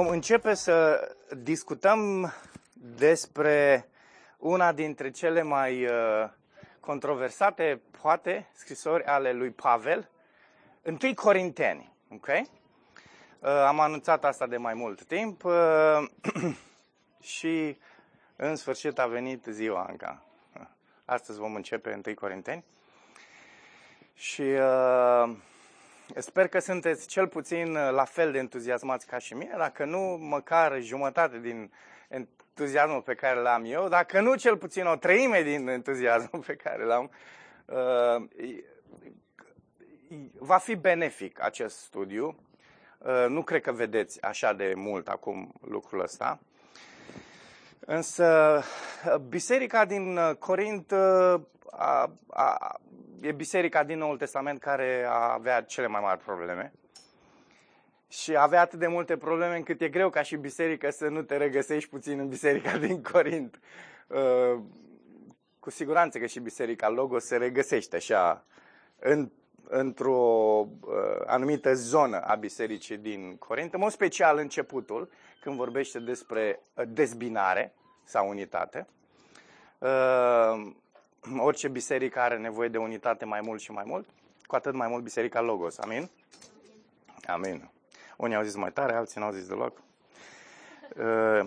Vom începe să discutăm despre una dintre cele mai uh, controversate, poate, scrisori ale lui Pavel, întâi Corinteni. Okay? Uh, am anunțat asta de mai mult timp uh, și în sfârșit a venit ziua încă. Astăzi vom începe întâi Corinteni. Și uh, Sper că sunteți cel puțin uh, la fel de entuziasmați ca și mine, dacă nu măcar jumătate din entuziasmul pe care l-am eu, dacă nu cel puțin o treime din entuziasmul pe care l-am, uh, va fi benefic acest studiu. Uh, nu cred că vedeți așa de mult acum lucrul ăsta. Însă biserica din Corint a, a, e biserica din Noul Testament care avea cele mai mari probleme. Și avea atât de multe probleme încât e greu ca și biserică să nu te regăsești puțin în biserica din Corint. Uh, cu siguranță că și biserica Logo se regăsește așa în, într-o uh, anumită zonă a bisericii din Corint, în mod special începutul, când vorbește despre dezbinare sau unitate. Uh, orice biserică are nevoie de unitate mai mult și mai mult, cu atât mai mult biserica Logos. Amin? Amin. Unii au zis mai tare, alții n-au zis deloc. Uh,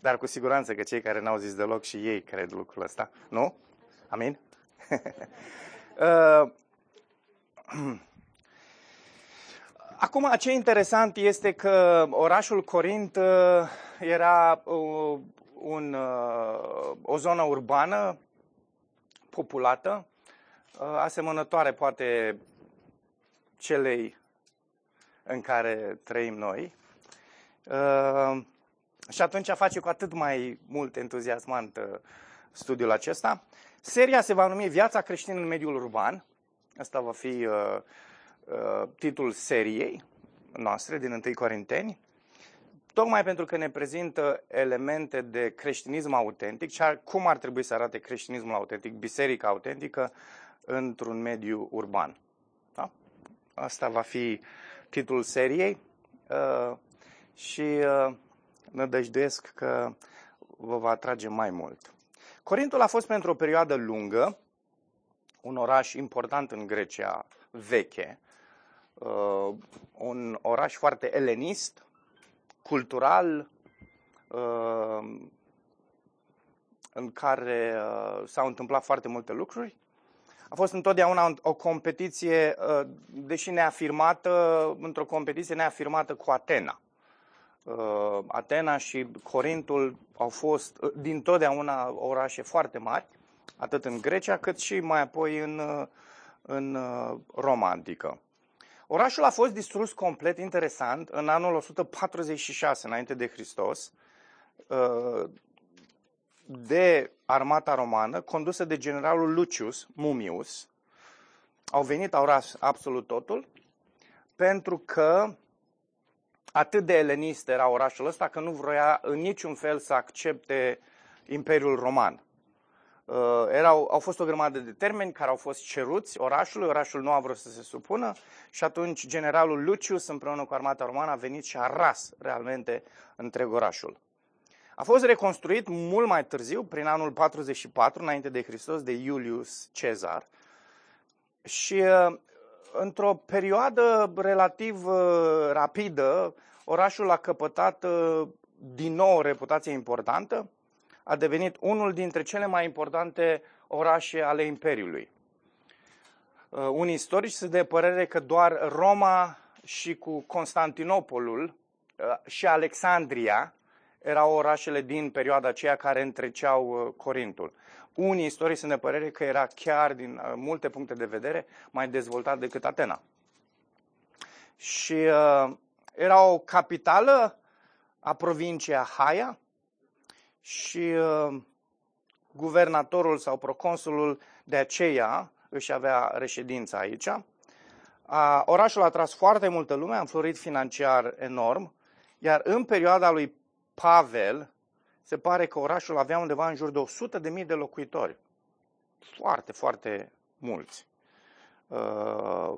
dar cu siguranță că cei care n-au zis deloc și ei cred lucrul ăsta. Nu? Amin? Uh, acum, ce interesant este că orașul Corint uh, era un, o zonă urbană populată, uh, asemănătoare poate celei în care trăim noi. Uh, și atunci face cu atât mai mult entuziasmant uh, studiul acesta. Seria se va numi Viața creștină în mediul urban. Asta va fi titlul seriei noastre din 1 Corinteni tocmai pentru că ne prezintă elemente de creștinism autentic și cum ar trebui să arate creștinismul autentic, biserica autentică, într-un mediu urban. Da? Asta va fi titlul seriei uh, și uh, nădăjduiesc că vă va atrage mai mult. Corintul a fost pentru o perioadă lungă un oraș important în Grecia veche, uh, un oraș foarte elenist, cultural uh, în care uh, s-au întâmplat foarte multe lucruri. A fost întotdeauna o competiție, uh, deși neafirmată, într-o competiție neafirmată cu Atena. Atena și Corintul au fost din totdeauna orașe foarte mari, atât în Grecia cât și mai apoi în, în Roma antică. Orașul a fost distrus complet, interesant, în anul 146 înainte de Hristos, uh, de armata romană, condusă de generalul Lucius Mumius. Au venit, au ras absolut totul, pentru că atât de elenist era orașul ăsta că nu vroia în niciun fel să accepte Imperiul Roman. Uh, erau, au fost o grămadă de termeni care au fost ceruți orașului, orașul nu a vrut să se supună și atunci generalul Lucius împreună cu armata romană a venit și a ras realmente întreg orașul. A fost reconstruit mult mai târziu, prin anul 44, înainte de Hristos, de Iulius Cezar și uh, într-o perioadă relativ uh, rapidă, orașul a căpătat din nou o reputație importantă, a devenit unul dintre cele mai importante orașe ale Imperiului. Uh, unii istorici se de părere că doar Roma și cu Constantinopolul uh, și Alexandria erau orașele din perioada aceea care întreceau uh, Corintul. Unii istorici sunt de părere că era chiar din multe puncte de vedere mai dezvoltat decât Atena. Și uh, era o capitală a provinciei Haia, și uh, guvernatorul sau proconsulul de aceea își avea reședința aici. A, orașul a tras foarte multă lume, a înflorit financiar enorm, iar în perioada lui Pavel se pare că orașul avea undeva în jur de 100 de mii de locuitori. Foarte, foarte mulți. Uh,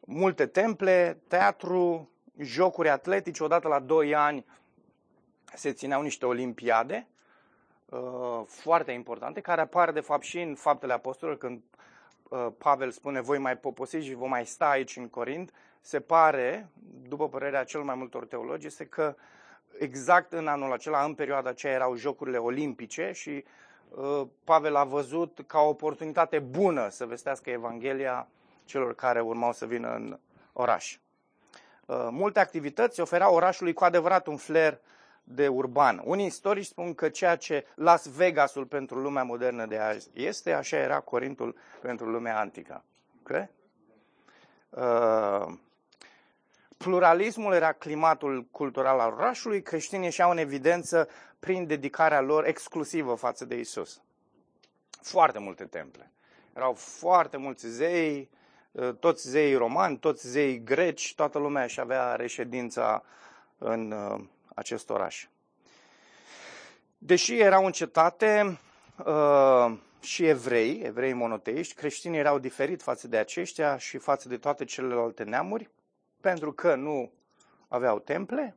multe temple, teatru, jocuri atletice, odată la 2 ani se țineau niște olimpiade uh, foarte importante, care apar de fapt și în faptele apostolilor, când uh, Pavel spune voi mai poposiți și vă mai sta aici în Corint, se pare, după părerea cel mai multor teologi, este că exact în anul acela, în perioada aceea, erau Jocurile Olimpice și uh, Pavel a văzut ca o oportunitate bună să vestească Evanghelia celor care urmau să vină în oraș. Uh, multe activități oferau orașului cu adevărat un flair de urban. Unii istorici spun că ceea ce Las Vegasul pentru lumea modernă de azi este, așa era Corintul pentru lumea antică. Okay? Uh, pluralismul era climatul cultural al orașului, creștinii ieșeau în evidență prin dedicarea lor exclusivă față de Isus. Foarte multe temple. Erau foarte mulți zei, uh, toți zei romani, toți zei greci, toată lumea își avea reședința în uh, acest oraș. Deși erau în cetate uh, și evrei, evrei monoteiști, creștinii erau diferit față de aceștia și față de toate celelalte neamuri, pentru că nu aveau temple,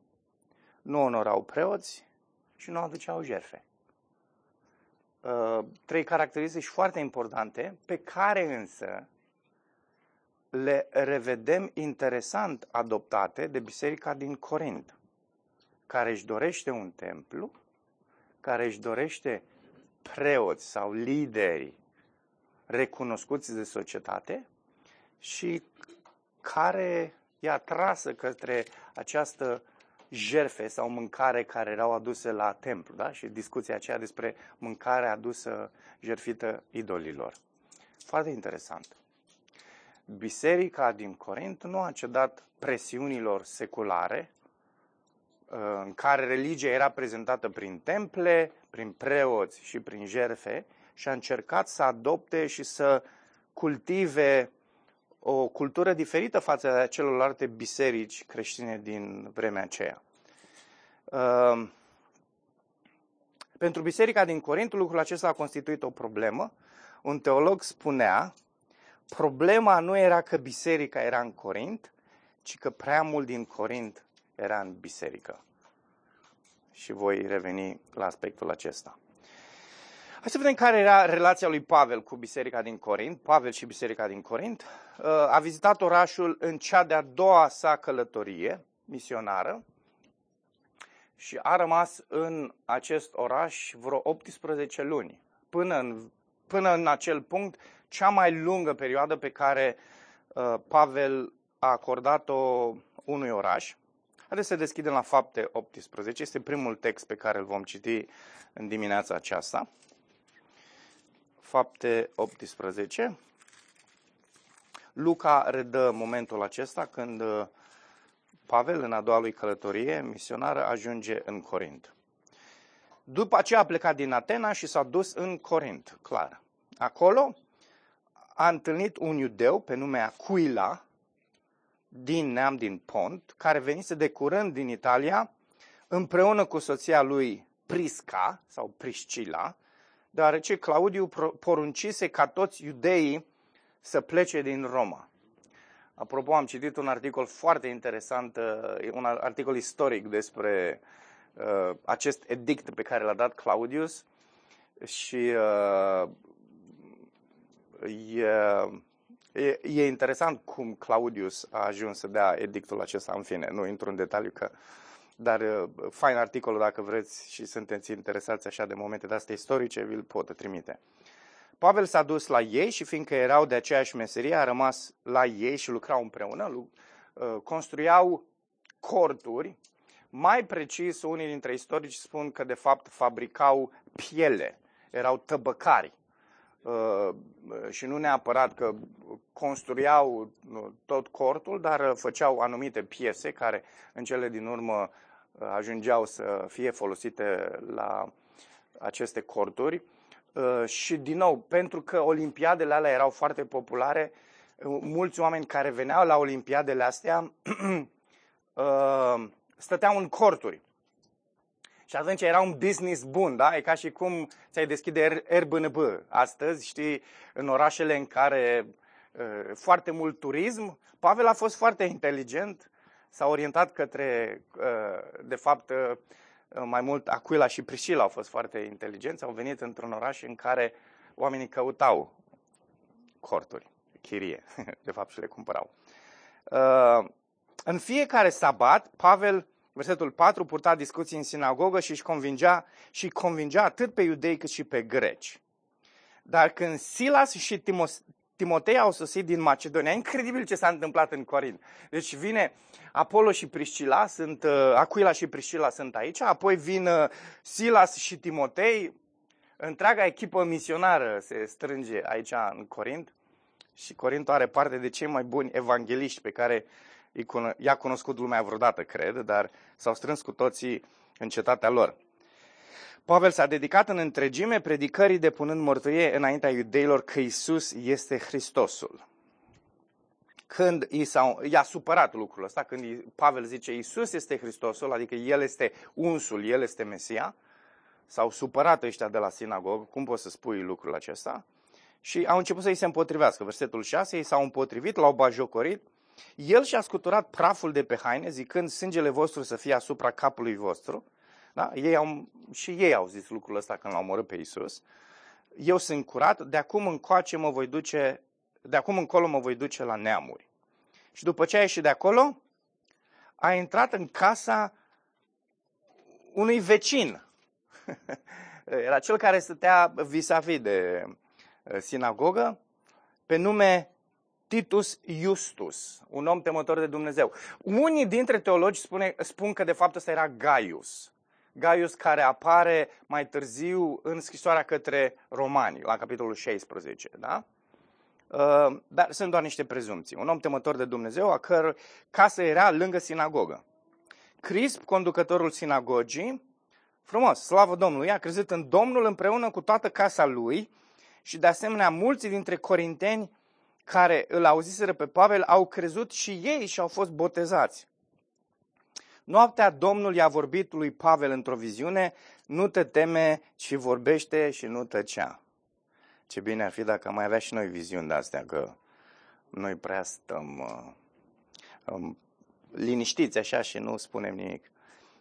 nu onorau preoți și nu aduceau jerfe. Uh, trei caracteristici foarte importante, pe care însă le revedem interesant adoptate de biserica din Corint care își dorește un templu, care își dorește preoți sau lideri recunoscuți de societate și care e atrasă către această jerfe sau mâncare care erau aduse la templu, da? Și discuția aceea despre mâncare adusă jerfită idolilor. Foarte interesant. Biserica din Corint nu a cedat presiunilor seculare în care religia era prezentată prin temple, prin preoți și prin jerfe și a încercat să adopte și să cultive o cultură diferită față de celorlalte biserici creștine din vremea aceea. Ehm, pentru biserica din Corint, lucrul acesta a constituit o problemă. Un teolog spunea, problema nu era că biserica era în Corint, ci că prea mult din Corint era în biserică. Și voi reveni la aspectul acesta. Hai să vedem care era relația lui Pavel cu biserica din Corint, Pavel și biserica din Corint. Uh, a vizitat orașul în cea de-a doua sa călătorie misionară și a rămas în acest oraș vreo 18 luni, până în, până în acel punct, cea mai lungă perioadă pe care uh, Pavel a acordat-o unui oraș. Haideți să deschidem la fapte 18. Este primul text pe care îl vom citi în dimineața aceasta. Fapte 18. Luca redă momentul acesta când uh, Pavel, în a doua lui călătorie misionară, ajunge în Corint. După aceea a plecat din Atena și s-a dus în Corint, clar. Acolo a întâlnit un iudeu pe nume Aquila, din neam din Pont, care venise de curând din Italia, împreună cu soția lui Prisca sau Priscila, deoarece Claudiu poruncise ca toți iudeii să plece din Roma. Apropo, am citit un articol foarte interesant, uh, un articol istoric despre uh, acest edict pe care l-a dat Claudius și uh, e, E, e interesant cum Claudius a ajuns să dea edictul acesta, în fine, nu intru în detaliu, că, dar uh, fain articolul dacă vreți și sunteți interesați așa de momente de astea istorice, vi-l pot trimite. Pavel s-a dus la ei și fiindcă erau de aceeași meserie, a rămas la ei și lucrau împreună, uh, construiau corturi, mai precis, unii dintre istorici spun că de fapt fabricau piele, erau tăbăcari. Uh, și nu neapărat că construiau tot cortul, dar uh, făceau anumite piese care în cele din urmă uh, ajungeau să fie folosite la aceste corturi. Și din nou, pentru că olimpiadele alea erau foarte populare, mulți oameni care veneau la olimpiadele astea stăteau în corturi. Și atunci era un business bun, da? E ca și cum ți-ai deschide Airbnb astăzi, știi, în orașele în care uh, foarte mult turism. Pavel a fost foarte inteligent, s-a orientat către, de fapt, mai mult Aquila și Priscila au fost foarte inteligenți, au venit într-un oraș în care oamenii căutau corturi, chirie, de fapt și le cumpărau. În fiecare sabat, Pavel, versetul 4, purta discuții în sinagogă și își convingea, și convingea atât pe iudei cât și pe greci. Dar când Silas și Timotei au sosit din Macedonia, incredibil ce s-a întâmplat în Corint. Deci vine Apollo și Priscila, sunt, uh, Aquila și Priscila sunt aici, apoi vin uh, Silas și Timotei, întreaga echipă misionară se strânge aici în Corint și Corintul are parte de cei mai buni evangeliști pe care i-a cunoscut lumea vreodată, cred, dar s-au strâns cu toții în cetatea lor. Pavel s-a dedicat în întregime predicării depunând mărturie înaintea iudeilor că Isus este Hristosul. Când i, s-a, i-a supărat lucrul ăsta, când Pavel zice Isus este Hristosul, adică El este unsul, El este Mesia, s-au supărat ăștia de la sinagogă, cum poți să spui lucrul acesta? Și au început să-i se împotrivească. Versetul 6, ei s-au împotrivit, l-au bajocorit. El și-a scuturat praful de pe haine, zicând, sângele vostru să fie asupra capului vostru. Da? Ei au, și ei au zis lucrul ăsta când l-au omorât pe Isus. Eu sunt curat, de acum încoace mă voi duce, de acum încolo mă voi duce la neamuri. Și după ce a ieșit de acolo, a intrat în casa unui vecin. Era cel care stătea vis-a-vis de uh, sinagogă, pe nume Titus Justus, un om temător de Dumnezeu. Unii dintre teologi spune, spun că de fapt ăsta era Gaius. Gaius care apare mai târziu în scrisoarea către romani, la capitolul 16, da? Uh, dar sunt doar niște prezumții. Un om temător de Dumnezeu, a cărui casă era lângă sinagogă. Crisp, conducătorul sinagogii, frumos, slavă Domnului, a crezut în Domnul împreună cu toată casa lui și de asemenea mulți dintre corinteni care îl auziseră pe Pavel au crezut și ei și au fost botezați. Noaptea Domnul i-a vorbit lui Pavel într-o viziune, nu te teme, ci vorbește și nu tăcea. Ce bine ar fi dacă mai avea și noi viziuni de astea, că noi prea stăm uh, um, liniștiți așa și nu spunem nimic.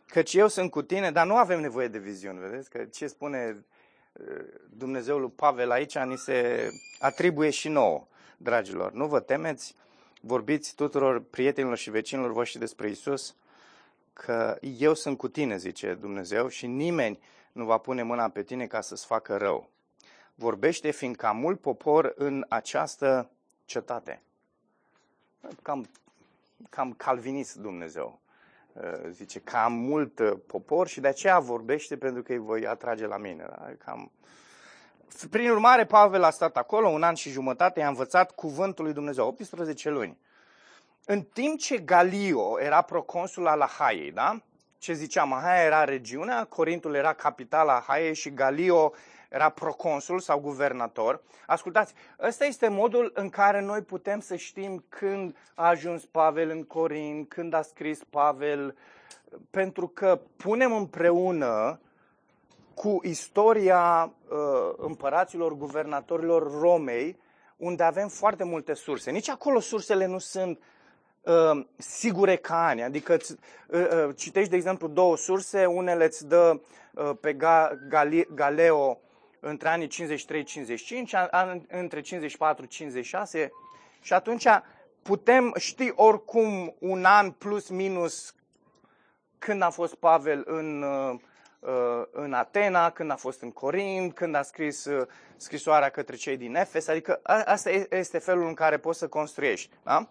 Căci eu sunt cu tine, dar nu avem nevoie de viziuni, vedeți? Că ce spune uh, Dumnezeul lui Pavel aici ni se atribuie și nouă, dragilor. Nu vă temeți, vorbiți tuturor prietenilor și vecinilor voștri despre Isus, că eu sunt cu tine, zice Dumnezeu, și nimeni nu va pune mâna pe tine ca să-ți facă rău. Vorbește, fiindcă am mult popor în această cetate. Cam, cam calvinist Dumnezeu. Uh, zice că am mult uh, popor și de aceea vorbește pentru că îi voi atrage la mine. Da? Cam... Prin urmare, Pavel a stat acolo un an și jumătate, i-a învățat cuvântul lui Dumnezeu, 18 luni. În timp ce Galio era proconsul al Ahaiei, da? Ce ziceam, Ahaia era regiunea, Corintul era capitala Ahaiei și Galio era proconsul sau guvernator. Ascultați, ăsta este modul în care noi putem să știm când a ajuns Pavel în Corint, când a scris Pavel, pentru că punem împreună cu istoria uh, împăraților, guvernatorilor Romei, unde avem foarte multe surse. Nici acolo sursele nu sunt uh, sigure ca ani. Adică uh, uh, citești, de exemplu, două surse, unele îți dă uh, pe Ga, Gali, Galeo între anii 53-55, între 54-56 și atunci putem ști oricum un an plus minus când a fost Pavel în, uh, în Atena, când a fost în Corint, când a scris uh, scrisoarea către cei din Efes, adică asta este felul în care poți să construiești. Da?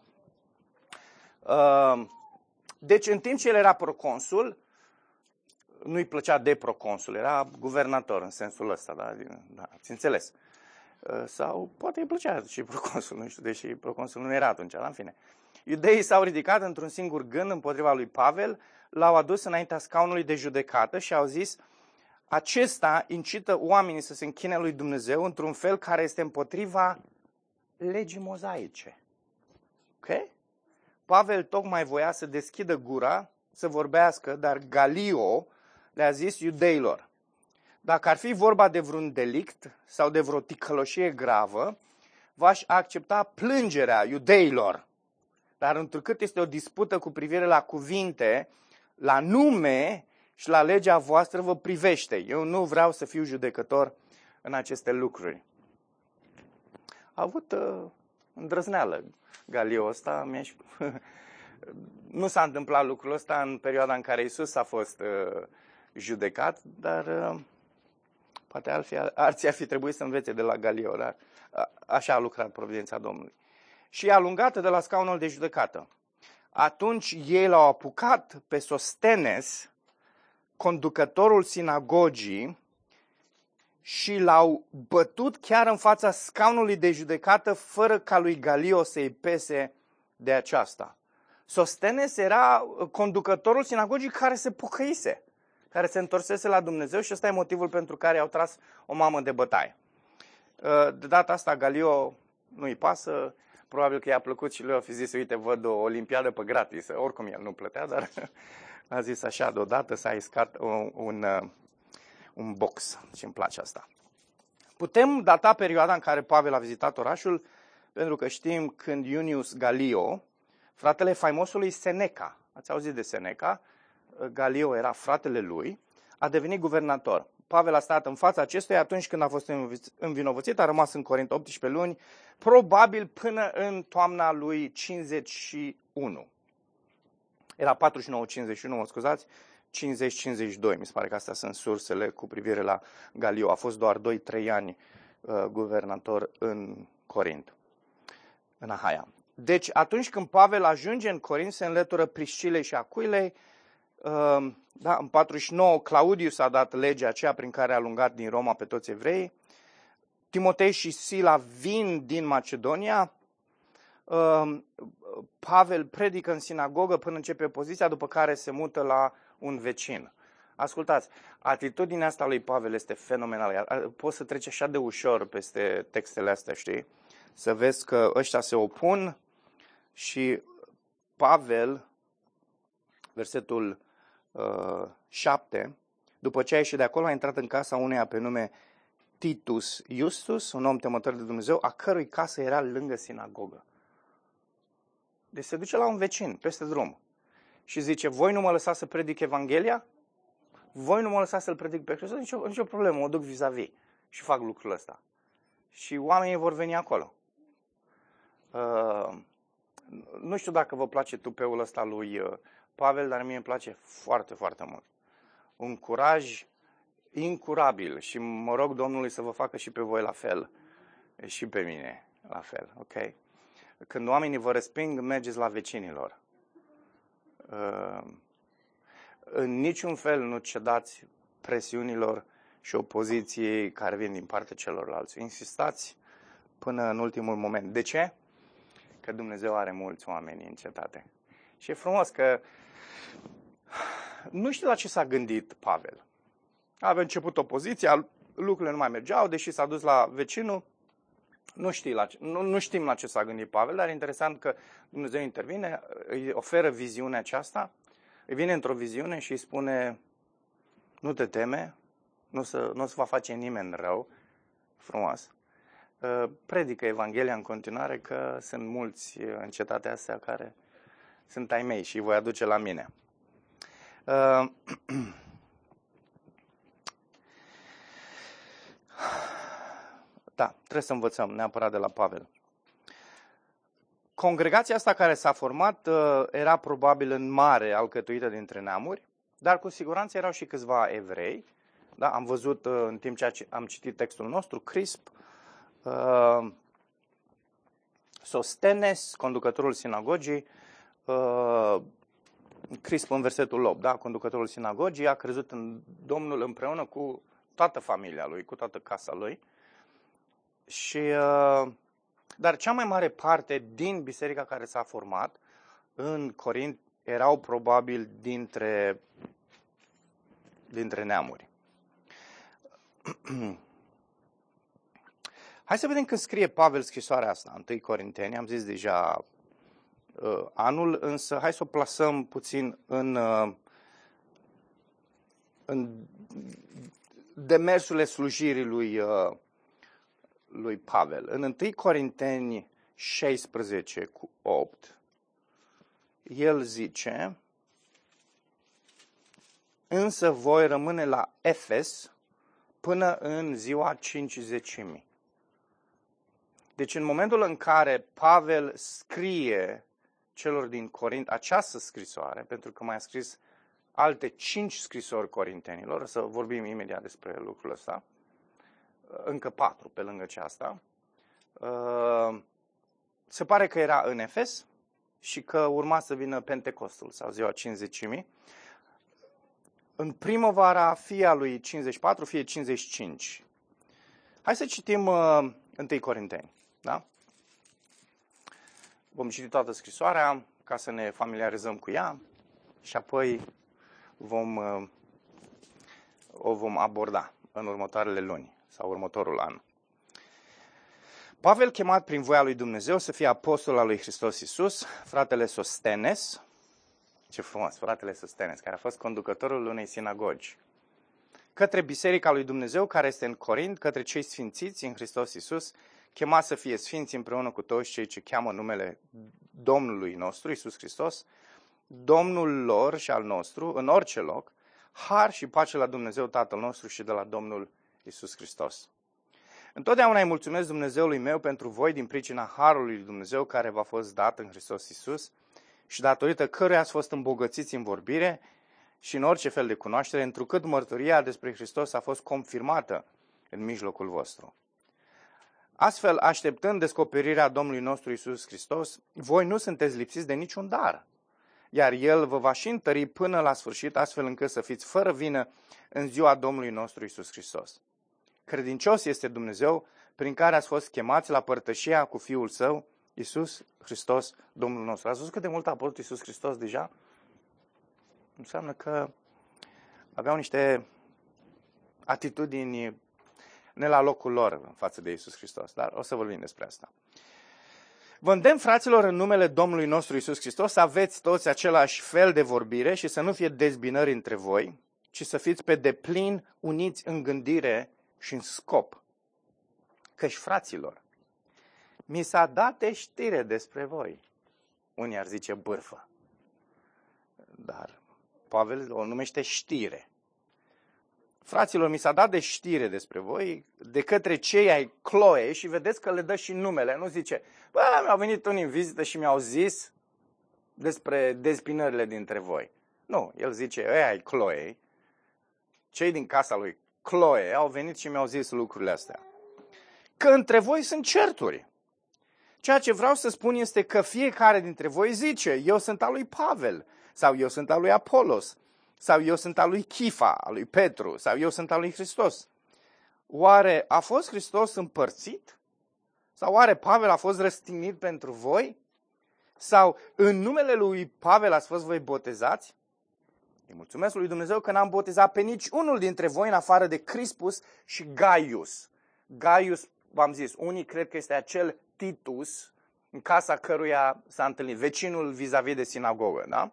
Uh, deci, în timp ce el era proconsul, nu-i plăcea de proconsul, era guvernator în sensul ăsta, da? da ți înțeles. Uh, sau poate îi plăcea și proconsul, nu știu, deși proconsul nu era atunci, la în fine. Iudeii s-au ridicat într-un singur gând împotriva lui Pavel, l-au adus înaintea scaunului de judecată și au zis, acesta incită oamenii să se închine lui Dumnezeu într-un fel care este împotriva legii mozaice. Ok? Pavel tocmai voia să deschidă gura, să vorbească, dar Galio le-a zis iudeilor, dacă ar fi vorba de vreun delict sau de vreo ticăloșie gravă, v-aș accepta plângerea iudeilor. Dar întrucât este o dispută cu privire la cuvinte, la nume și la legea voastră vă privește. Eu nu vreau să fiu judecător în aceste lucruri. A avut uh, îndrăzneală Galio ăsta. Mi-aș... nu s-a întâmplat lucrul ăsta în perioada în care Isus a fost uh, judecat, dar uh, poate altfel, alții ar fi trebuit să învețe de la Galio, dar uh, așa a lucrat providența Domnului. Și e alungată de la scaunul de judecată. Atunci ei l-au apucat pe Sostenes, conducătorul sinagogii, și l-au bătut chiar în fața scaunului de judecată, fără ca lui Galio să-i pese de aceasta. Sostenes era conducătorul sinagogii care se pocăise, care se întorsese la Dumnezeu și ăsta e motivul pentru care au tras o mamă de bătaie. De data asta Galio nu-i pasă, probabil că i-a plăcut și lui a fi zis, uite, văd o olimpiadă pe gratis. Oricum el nu plătea, dar a zis așa, deodată s-a iscat un, un, un box și îmi place asta. Putem data perioada în care Pavel a vizitat orașul, pentru că știm când Iunius Galio, fratele faimosului Seneca, ați auzit de Seneca, Galio era fratele lui, a devenit guvernator. Pavel a stat în fața acestuia atunci când a fost învinovățit, a rămas în Corint 18 luni, probabil până în toamna lui 51. Era 49-51, mă scuzați, 50-52, mi se pare că astea sunt sursele cu privire la Galio. A fost doar 2-3 ani uh, guvernator în Corint, în Ahaia. Deci atunci când Pavel ajunge în Corint, se înlătură Priscilei și Acuilei, uh, da, în 49 Claudius a dat legea aceea prin care a alungat din Roma pe toți evrei, Timotei și Sila vin din Macedonia, uh, Pavel predică în sinagogă până începe poziția, după care se mută la un vecin. Ascultați, atitudinea asta lui Pavel este fenomenală. Poți să treci așa de ușor peste textele astea, știi? Să vezi că ăștia se opun și Pavel, versetul uh, 7, după ce a ieșit de acolo, a intrat în casa uneia pe nume Titus Justus, un om temător de Dumnezeu, a cărui casă era lângă sinagogă. Deci se duce la un vecin, peste drum și zice, voi nu mă lăsați să predic Evanghelia? Voi nu mă lăsați să-L predic pe Hristos? Nicio, nicio problemă, mă duc vis-a-vis și fac lucrul ăsta. Și oamenii vor veni acolo. Uh, nu știu dacă vă place tupeul ăsta lui uh, Pavel, dar mie îmi place foarte, foarte mult. Un curaj incurabil și mă rog Domnului să vă facă și pe voi la fel și pe mine la fel, ok? Când oamenii vă resping, mergeți la vecinilor în niciun fel nu cedați presiunilor și opoziției care vin din partea celorlalți. Insistați până în ultimul moment. De ce? Că Dumnezeu are mulți oameni în cetate. Și e frumos că nu știu la ce s-a gândit Pavel. Avea început opoziția, lucrurile nu mai mergeau, deși s-a dus la vecinul, nu, știi la ce, nu, nu știm la ce s-a gândit Pavel, dar e interesant că Dumnezeu intervine, îi oferă viziunea aceasta, îi vine într-o viziune și îi spune, nu te teme, nu, să, nu se va face nimeni rău, frumos. Uh, predică Evanghelia în continuare că sunt mulți în cetatea astea care sunt ai mei și îi voi aduce la mine. Uh, Da, trebuie să învățăm neapărat de la Pavel. Congregația asta care s-a format uh, era probabil în mare alcătuită dintre neamuri, dar cu siguranță erau și câțiva evrei. Da? Am văzut uh, în timp ce am citit textul nostru, Crisp, uh, Sostenes, conducătorul sinagogii, Crisp în versetul 8, da? conducătorul sinagogii, a crezut în Domnul împreună cu toată familia lui, cu toată casa lui. Și, uh, dar cea mai mare parte din biserica care s-a format în Corint erau probabil dintre, dintre neamuri. Hai să vedem când scrie Pavel scrisoarea asta, 1 Corinteni, am zis deja uh, anul, însă hai să o plasăm puțin în, uh, în demersurile slujirii lui, uh, lui Pavel. În 1 Corinteni 16 cu 8 el zice, însă voi rămâne la Efes până în ziua cincizecimii. Deci în momentul în care Pavel scrie celor din Corint această scrisoare, pentru că mai a scris alte cinci scrisori corintenilor, să vorbim imediat despre lucrul ăsta, încă patru pe lângă aceasta, uh, se pare că era în Efes și că urma să vină Pentecostul sau ziua 50 în primăvara fie a lui 54, fie 55. Hai să citim uh, 1 Corinteni. Da? Vom citi toată scrisoarea ca să ne familiarizăm cu ea și apoi vom, uh, o vom aborda în următoarele luni sau următorul an. Pavel, chemat prin voia lui Dumnezeu să fie apostol al lui Hristos Iisus, fratele Sostenes, ce frumos, fratele Sostenes, care a fost conducătorul unei sinagogi, către Biserica lui Dumnezeu care este în Corint, către cei sfințiți în Hristos Iisus, chemat să fie sfinți împreună cu toți cei ce cheamă numele Domnului nostru, Iisus Hristos, Domnul lor și al nostru, în orice loc, har și pace la Dumnezeu Tatăl nostru și de la Domnul Iisus Hristos. Întotdeauna îi mulțumesc Dumnezeului meu pentru voi din pricina Harului lui Dumnezeu care v-a fost dat în Hristos Iisus și datorită căruia ați fost îmbogățiți în vorbire și în orice fel de cunoaștere, întrucât mărturia despre Hristos a fost confirmată în mijlocul vostru. Astfel, așteptând descoperirea Domnului nostru Isus Hristos, voi nu sunteți lipsiți de niciun dar, iar El vă va și întări până la sfârșit, astfel încât să fiți fără vină în ziua Domnului nostru Isus Hristos. Credincios este Dumnezeu prin care ați fost chemați la părtășia cu Fiul Său, Isus Hristos, Domnul nostru. Ați văzut cât de mult a apărut Isus Hristos deja? Înseamnă că aveau niște atitudini ne la locul lor în față de Isus Hristos. Dar o să vorbim despre asta. Vă îndemn, fraților, în numele Domnului nostru Isus Hristos, să aveți toți același fel de vorbire și să nu fie dezbinări între voi, ci să fiți pe deplin uniți în gândire și în scop. Căci, fraților, mi s-a dat știre despre voi. Unii ar zice bârfă. Dar Pavel o numește știre. Fraților, mi s-a dat de știre despre voi de către cei ai Chloe și vedeți că le dă și numele. Nu zice, bă, mi-au venit unii în vizită și mi-au zis despre despinările dintre voi. Nu, el zice, ei ai Chloe, cei din casa lui Chloe au venit și mi-au zis lucrurile astea. Că între voi sunt certuri. Ceea ce vreau să spun este că fiecare dintre voi zice, eu sunt al lui Pavel, sau eu sunt al lui Apolos, sau eu sunt al lui Chifa, al lui Petru, sau eu sunt al lui Hristos. Oare a fost Hristos împărțit? Sau oare Pavel a fost răstignit pentru voi? Sau în numele lui Pavel ați fost voi botezați? Îi mulțumesc lui Dumnezeu că n-am botezat pe nici unul dintre voi în afară de Crispus și Gaius. Gaius, v-am zis, unii cred că este acel Titus în casa căruia s-a întâlnit, vecinul vis-a-vis de sinagogă, da?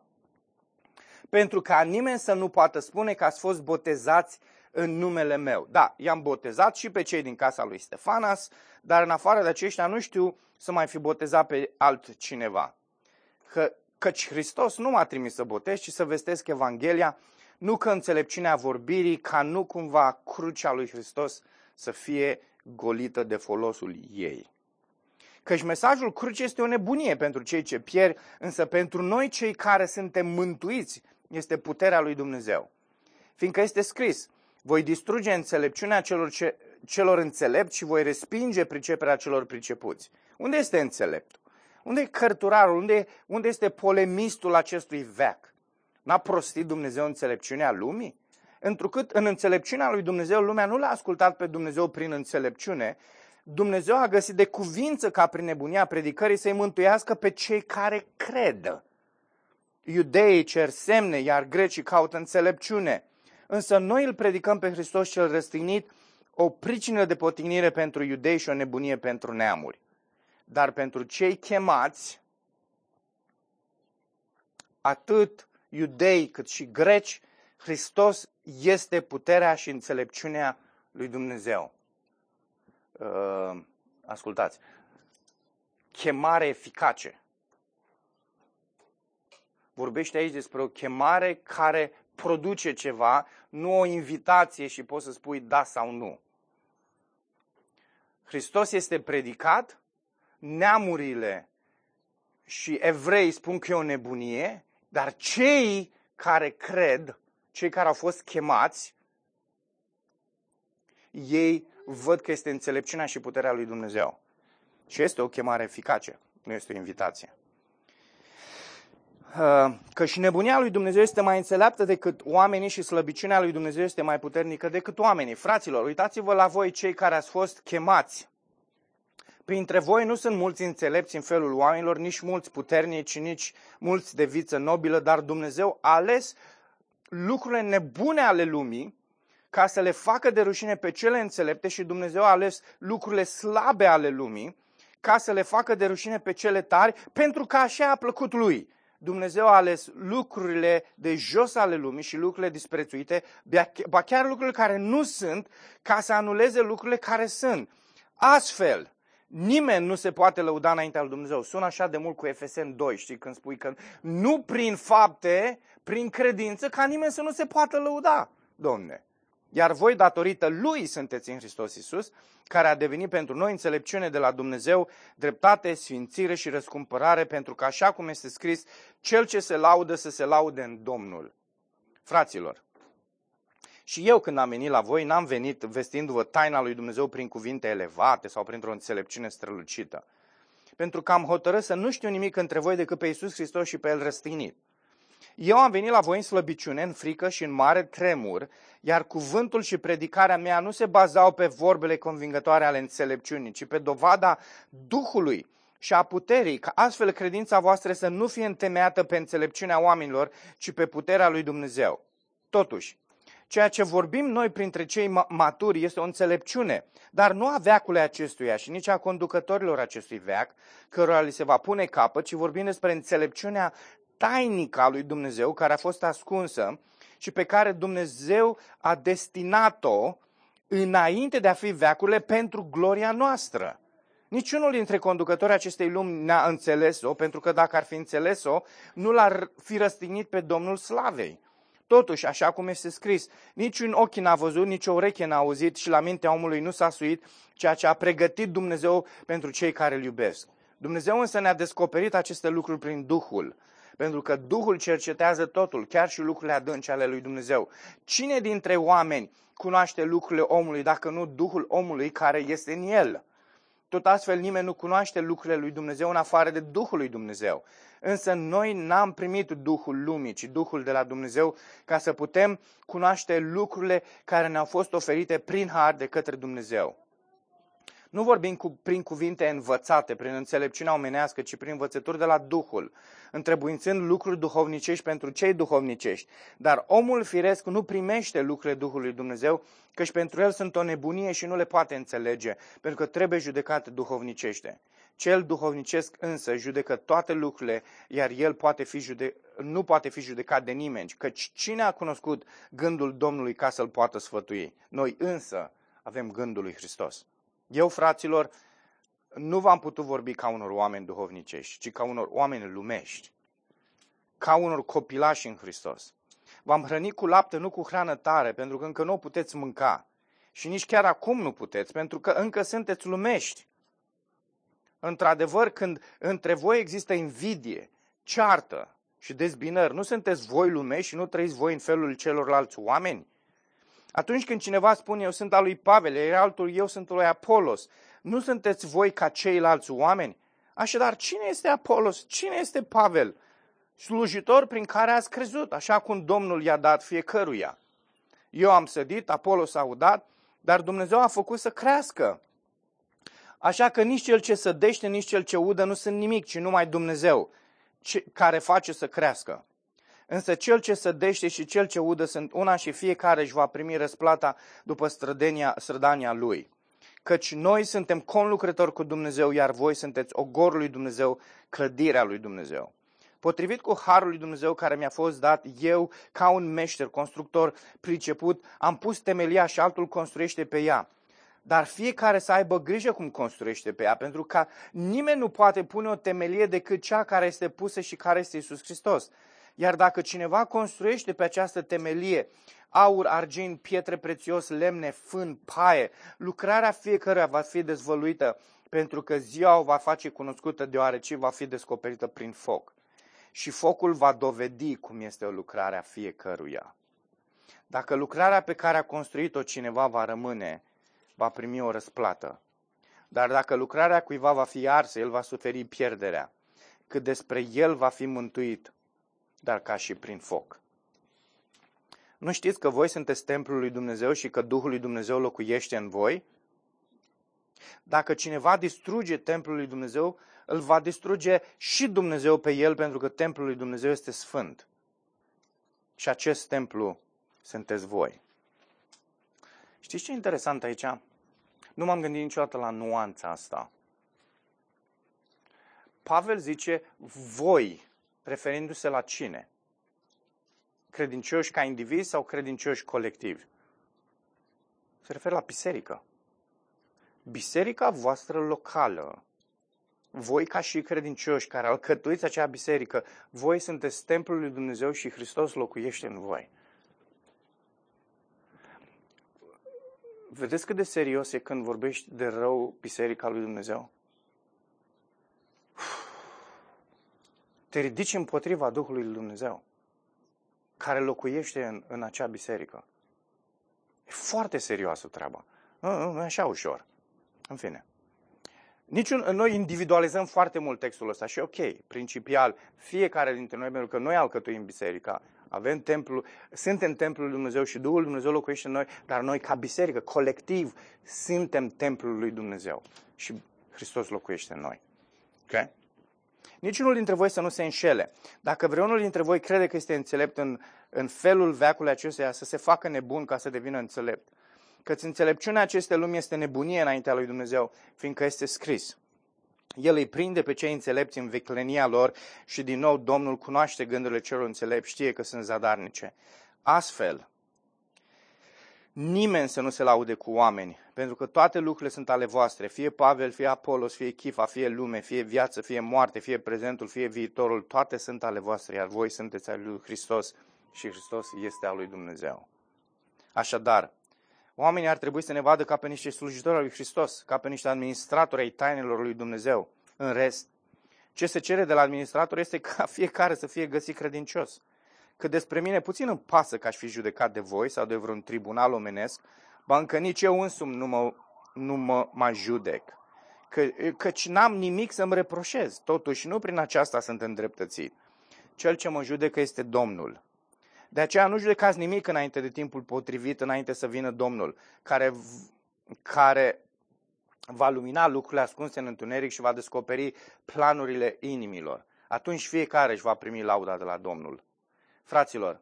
Pentru ca nimeni să nu poată spune că ați fost botezați în numele meu. Da, i-am botezat și pe cei din casa lui Stefanas, dar în afară de aceștia nu știu să mai fi botezat pe altcineva. Că Căci Hristos nu m-a trimis să botez, ci să vestesc Evanghelia, nu că înțelepciunea vorbirii, ca nu cumva crucea lui Hristos să fie golită de folosul ei. Căci mesajul crucii este o nebunie pentru cei ce pierd, însă pentru noi cei care suntem mântuiți este puterea lui Dumnezeu. Fiindcă este scris, voi distruge înțelepciunea celor, ce, celor înțelepți și voi respinge priceperea celor pricepuți. Unde este înțeleptul? Unde e cărturarul? Unde, unde este polemistul acestui veac? N-a prostit Dumnezeu înțelepciunea lumii? Întrucât în înțelepciunea lui Dumnezeu, lumea nu l-a ascultat pe Dumnezeu prin înțelepciune, Dumnezeu a găsit de cuvință ca prin nebunia predicării să-i mântuiască pe cei care cred. Iudeii cer semne, iar grecii caută înțelepciune. Însă noi îl predicăm pe Hristos cel răstignit, o pricină de potignire pentru iudei și o nebunie pentru neamuri. Dar pentru cei chemați, atât iudei cât și greci, Hristos este puterea și înțelepciunea lui Dumnezeu. Uh, ascultați, chemare eficace. Vorbește aici despre o chemare care produce ceva, nu o invitație și poți să spui da sau nu. Hristos este predicat, neamurile și evrei spun că e o nebunie, dar cei care cred, cei care au fost chemați, ei văd că este înțelepciunea și puterea lui Dumnezeu. Și este o chemare eficace, nu este o invitație. Uh, că și nebunia lui Dumnezeu este mai înțeleaptă decât oamenii și slăbiciunea lui Dumnezeu este mai puternică decât oamenii. Fraților, uitați-vă la voi cei care ați fost chemați. Printre voi nu sunt mulți înțelepți în felul oamenilor, nici mulți puternici, nici mulți de viță nobilă, dar Dumnezeu a ales lucrurile nebune ale lumii ca să le facă de rușine pe cele înțelepte și Dumnezeu a ales lucrurile slabe ale lumii ca să le facă de rușine pe cele tari, pentru că așa a plăcut lui. Dumnezeu a ales lucrurile de jos ale lumii și lucrurile disprețuite, ba chiar lucrurile care nu sunt, ca să anuleze lucrurile care sunt. Astfel, nimeni nu se poate lăuda înaintea lui Dumnezeu. Sună așa de mult cu Efesen 2, știi, când spui că nu prin fapte, prin credință, ca nimeni să nu se poată lăuda, Domne. Iar voi, datorită Lui, sunteți în Hristos Iisus, care a devenit pentru noi înțelepciune de la Dumnezeu, dreptate, sfințire și răscumpărare, pentru că așa cum este scris, cel ce se laudă să se laude în Domnul. Fraților, și eu când am venit la voi, n-am venit vestindu-vă taina lui Dumnezeu prin cuvinte elevate sau printr-o înțelepciune strălucită. Pentru că am hotărât să nu știu nimic între voi decât pe Iisus Hristos și pe El răstignit. Eu am venit la voi în slăbiciune, în frică și în mare tremur, iar cuvântul și predicarea mea nu se bazau pe vorbele convingătoare ale înțelepciunii, ci pe dovada Duhului și a puterii, ca astfel credința voastră să nu fie întemeiată pe înțelepciunea oamenilor, ci pe puterea lui Dumnezeu. Totuși, ceea ce vorbim noi printre cei maturi este o înțelepciune, dar nu a veacului acestuia și nici a conducătorilor acestui veac, cărora li se va pune capăt, ci vorbim despre înțelepciunea tainică a lui Dumnezeu care a fost ascunsă și pe care Dumnezeu a destinat-o înainte de a fi veacurile pentru gloria noastră. Niciunul dintre conducătorii acestei lumi n-a înțeles-o, pentru că dacă ar fi înțeles-o, nu l-ar fi răstignit pe Domnul Slavei. Totuși, așa cum este scris, niciun ochi n-a văzut, nici o ureche n-a auzit și la mintea omului nu s-a suit ceea ce a pregătit Dumnezeu pentru cei care îl iubesc. Dumnezeu însă ne-a descoperit aceste lucruri prin Duhul. Pentru că Duhul cercetează totul, chiar și lucrurile adânci ale lui Dumnezeu. Cine dintre oameni cunoaște lucrurile omului dacă nu Duhul omului care este în el? Tot astfel nimeni nu cunoaște lucrurile lui Dumnezeu în afară de Duhul lui Dumnezeu. Însă noi n-am primit Duhul lumii, ci Duhul de la Dumnezeu ca să putem cunoaște lucrurile care ne-au fost oferite prin har de către Dumnezeu. Nu vorbim cu, prin cuvinte învățate, prin înțelepciunea omenească, ci prin învățături de la Duhul, întrebuințând lucruri duhovnicești pentru cei duhovnicești. Dar omul firesc nu primește lucrurile Duhului Dumnezeu, căci pentru el sunt o nebunie și nu le poate înțelege, pentru că trebuie judecate duhovnicește. Cel duhovnicesc însă judecă toate lucrurile, iar el poate fi jude- nu poate fi judecat de nimeni, căci cine a cunoscut gândul Domnului ca să-l poată sfătui? Noi însă avem gândul lui Hristos. Eu, fraților, nu v-am putut vorbi ca unor oameni duhovnicești, ci ca unor oameni lumești, ca unor copilași în Hristos. V-am hrănit cu lapte, nu cu hrană tare, pentru că încă nu o puteți mânca. Și nici chiar acum nu puteți, pentru că încă sunteți lumești. Într-adevăr, când între voi există invidie, ceartă și dezbinări, nu sunteți voi lumești și nu trăiți voi în felul celorlalți oameni? Atunci când cineva spune eu sunt al lui Pavel, iar altul eu sunt al lui Apolos, nu sunteți voi ca ceilalți oameni? Așadar, cine este Apolos? Cine este Pavel? Slujitor prin care ați crezut, așa cum Domnul i-a dat fiecăruia. Eu am sădit, Apolos a udat, dar Dumnezeu a făcut să crească. Așa că nici cel ce sădește, nici cel ce udă nu sunt nimic, ci numai Dumnezeu, care face să crească. Însă cel ce sădește și cel ce udă sunt una și fiecare își va primi răsplata după strădania, strădania lui. Căci noi suntem conlucrători cu Dumnezeu, iar voi sunteți ogorul lui Dumnezeu, clădirea lui Dumnezeu. Potrivit cu harul lui Dumnezeu care mi-a fost dat, eu, ca un meșter, constructor priceput, am pus temelia și altul construiește pe ea. Dar fiecare să aibă grijă cum construiește pe ea, pentru că nimeni nu poate pune o temelie decât cea care este pusă și care este Isus Hristos. Iar dacă cineva construiește pe această temelie aur, argint, pietre prețios, lemne, fân, paie, lucrarea fiecăruia va fi dezvăluită pentru că ziua o va face cunoscută deoarece va fi descoperită prin foc. Și focul va dovedi cum este o lucrare a fiecăruia. Dacă lucrarea pe care a construit-o cineva va rămâne, va primi o răsplată. Dar dacă lucrarea cuiva va fi arsă, el va suferi pierderea. Cât despre el va fi mântuit, dar ca și prin foc. Nu știți că voi sunteți templul lui Dumnezeu și că Duhul lui Dumnezeu locuiește în voi? Dacă cineva distruge templul lui Dumnezeu, îl va distruge și Dumnezeu pe el, pentru că templul lui Dumnezeu este sfânt. Și acest templu sunteți voi. Știți ce e interesant aici? Nu m-am gândit niciodată la nuanța asta. Pavel zice voi, referindu-se la cine? Credincioși ca indivizi sau credincioși colectivi? Se referă la biserică. Biserica voastră locală, voi ca și credincioși care alcătuiți acea biserică, voi sunteți templul lui Dumnezeu și Hristos locuiește în voi. Vedeți cât de serios e când vorbești de rău biserica lui Dumnezeu? Te ridici împotriva Duhului lui Dumnezeu, care locuiește în, în acea biserică. E foarte serioasă treaba. Nu, nu, nu e așa ușor. În fine. Niciun, noi individualizăm foarte mult textul ăsta și ok, principial, fiecare dintre noi, pentru că noi alcătuim biserica, avem templu, suntem templul lui Dumnezeu și Duhul Dumnezeu locuiește în noi, dar noi ca biserică, colectiv, suntem templul lui Dumnezeu și Hristos locuiește în noi. Ok? Niciunul dintre voi să nu se înșele. Dacă vreunul dintre voi crede că este înțelept în, în felul veacului acestuia, să se facă nebun ca să devină înțelept. Căci înțelepciunea acestei lumi este nebunie înaintea lui Dumnezeu, fiindcă este scris. El îi prinde pe cei înțelepți în viclenia lor și din nou Domnul cunoaște gândurile celor înțelepți, știe că sunt zadarnice. Astfel, nimeni să nu se laude cu oameni, pentru că toate lucrurile sunt ale voastre, fie Pavel, fie Apolos, fie Chifa, fie lume, fie viață, fie moarte, fie prezentul, fie viitorul, toate sunt ale voastre, iar voi sunteți al lui Hristos și Hristos este al lui Dumnezeu. Așadar, Oamenii ar trebui să ne vadă ca pe niște slujitori al lui Hristos, ca pe niște administratori ai tainelor lui Dumnezeu. În rest, ce se cere de la administrator este ca fiecare să fie găsit credincios. Că despre mine puțin îmi pasă că aș fi judecat de voi sau de vreun tribunal omenesc, ba încă nici eu însumi nu mă, nu mă mai judec. Că, căci n-am nimic să-mi reproșez, totuși nu prin aceasta sunt îndreptățit. Cel ce mă judecă este Domnul. De aceea nu judecați nimic înainte de timpul potrivit, înainte să vină Domnul, care, care va lumina lucrurile ascunse în întuneric și va descoperi planurile inimilor. Atunci fiecare își va primi lauda de la Domnul. Fraților,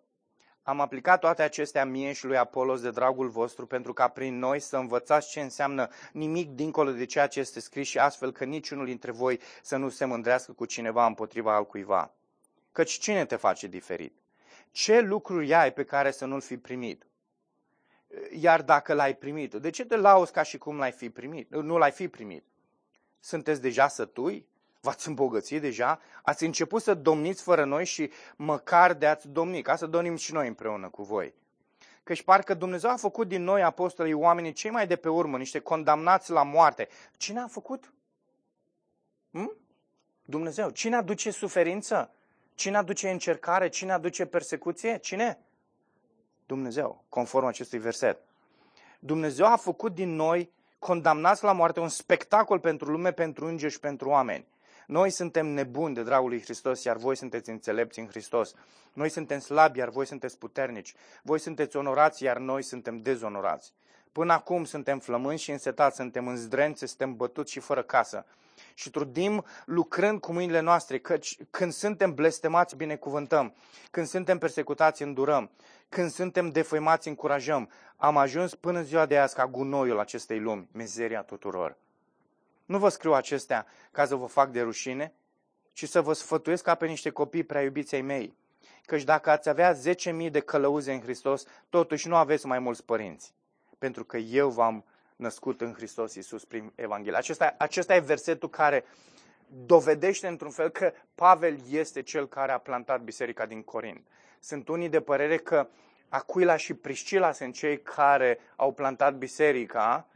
am aplicat toate acestea mie și lui Apolos de dragul vostru pentru ca prin noi să învățați ce înseamnă nimic dincolo de ceea ce este scris și astfel că niciunul dintre voi să nu se mândrească cu cineva împotriva al cuiva. Căci cine te face diferit? ce lucruri ai pe care să nu-l fi primit? Iar dacă l-ai primit, de ce te lauzi ca și cum l-ai fi primit? Nu l-ai fi primit. Sunteți deja sătui? V-ați îmbogățit deja? Ați început să domniți fără noi și măcar de ați domni, ca să domnim și noi împreună cu voi. Căci parcă Dumnezeu a făcut din noi, apostolii, oamenii cei mai de pe urmă, niște condamnați la moarte. Cine a făcut? Hm? Dumnezeu. Cine aduce suferință? Cine aduce încercare? Cine aduce persecuție? Cine? Dumnezeu, conform acestui verset. Dumnezeu a făcut din noi condamnați la moarte un spectacol pentru lume, pentru îngeri și pentru oameni. Noi suntem nebuni de dragul lui Hristos, iar voi sunteți înțelepți în Hristos. Noi suntem slabi, iar voi sunteți puternici. Voi sunteți onorați, iar noi suntem dezonorați. Până acum suntem flămânzi și însetați, suntem în zdrențe, suntem bătuți și fără casă și trudim lucrând cu mâinile noastre, căci când suntem blestemați, binecuvântăm, când suntem persecutați, îndurăm, când suntem defăimați, încurajăm. Am ajuns până în ziua de azi ca gunoiul acestei lumi, mizeria tuturor. Nu vă scriu acestea ca să vă fac de rușine, ci să vă sfătuiesc ca pe niște copii prea iubiți ai mei. Căci dacă ați avea 10.000 de călăuze în Hristos, totuși nu aveți mai mulți părinți. Pentru că eu v-am născut în Hristos Iisus prin Evanghelie. Acesta, acesta e versetul care dovedește într-un fel că Pavel este cel care a plantat biserica din Corint. Sunt unii de părere că Aquila și Priscila sunt cei care au plantat biserica,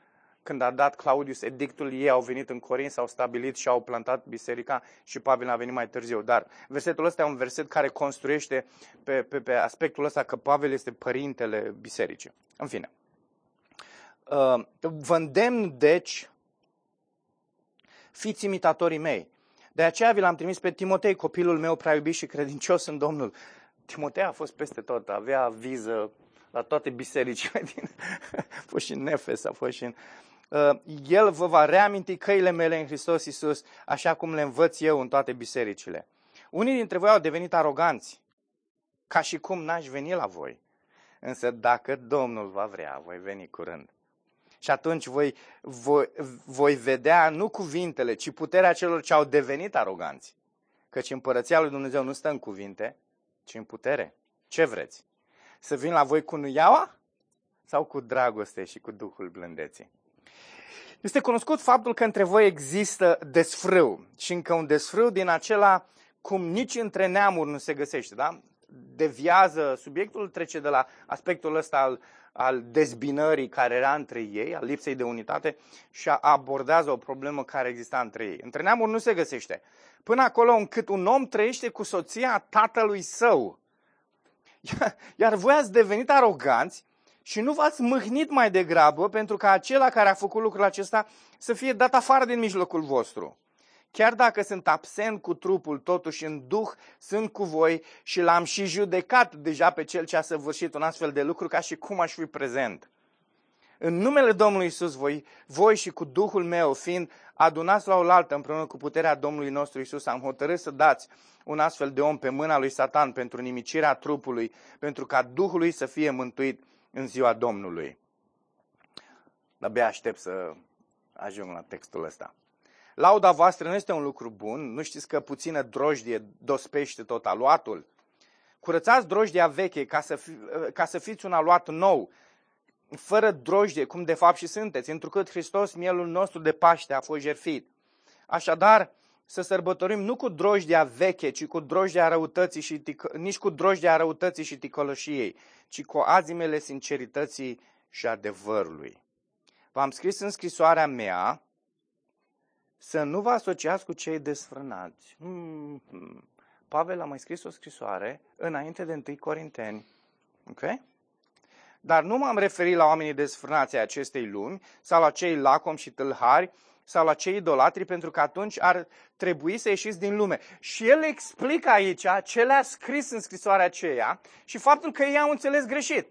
când a dat Claudius edictul, ei au venit în Corint, s-au stabilit și au plantat biserica și Pavel a venit mai târziu. Dar versetul ăsta e un verset care construiește pe, pe, pe aspectul ăsta că Pavel este părintele bisericii. În fine. Uh, vă îndemn, deci, fiți imitatorii mei. De aceea vi l-am trimis pe Timotei, copilul meu prea iubit și credincios în Domnul. Timotei a fost peste tot, avea viză la toate bisericile din... a fost și în Nefes, a fost și în... Uh, el vă va reaminti căile mele în Hristos Iisus, așa cum le învăț eu în toate bisericile. Unii dintre voi au devenit aroganți, ca și cum n-aș veni la voi. Însă dacă Domnul va vrea, voi veni curând. Și atunci voi, voi, voi vedea nu cuvintele, ci puterea celor ce au devenit aroganți. Căci împărăția lui Dumnezeu nu stă în cuvinte, ci în putere. Ce vreți? Să vin la voi cu nuiaua sau cu dragoste și cu Duhul blândeții? Este cunoscut faptul că între voi există desfrâu și încă un desfrâu din acela cum nici între neamuri nu se găsește, da? Deviază, subiectul trece de la aspectul ăsta al, al dezbinării care era între ei, al lipsei de unitate și abordează o problemă care exista între ei. Între neamuri nu se găsește. Până acolo încât un om trăiește cu soția tatălui său. Iar voi ați devenit aroganți și nu v-ați mâhnit mai degrabă pentru ca acela care a făcut lucrul acesta să fie dat afară din mijlocul vostru. Chiar dacă sunt absent cu trupul, totuși în duh sunt cu voi și l-am și judecat deja pe cel ce a săvârșit un astfel de lucru ca și cum aș fi prezent. În numele Domnului Isus, voi, voi și cu Duhul meu, fiind adunați la oaltă împreună cu puterea Domnului nostru Isus, am hotărât să dați un astfel de om pe mâna lui Satan pentru nimicirea trupului, pentru ca Duhului să fie mântuit în ziua Domnului. Abia aștept să ajung la textul ăsta. Lauda voastră nu este un lucru bun, nu știți că puțină drojdie dospește tot aluatul? Curățați drojdia veche ca să, fi, ca să fiți un aluat nou, fără drojdie, cum de fapt și sunteți, întrucât Hristos, mielul nostru de Paște, a fost jertfit. Așadar, să sărbătorim nu cu drojdia veche, ci cu drojdia răutății și tic- nici cu drojdia răutății și ticăloșiei, ci cu azimele sincerității și adevărului. V-am scris în scrisoarea mea să nu vă asociați cu cei desfrânați. Hmm, hmm. Pavel a mai scris o scrisoare înainte de 1 Corinteni. Ok? Dar nu m-am referit la oamenii desfrânați ai acestei lumi sau la cei lacom și tâlhari sau la cei idolatri, pentru că atunci ar trebui să ieșiți din lume. Și el explică aici ce le-a scris în scrisoarea aceea și faptul că ei au înțeles greșit.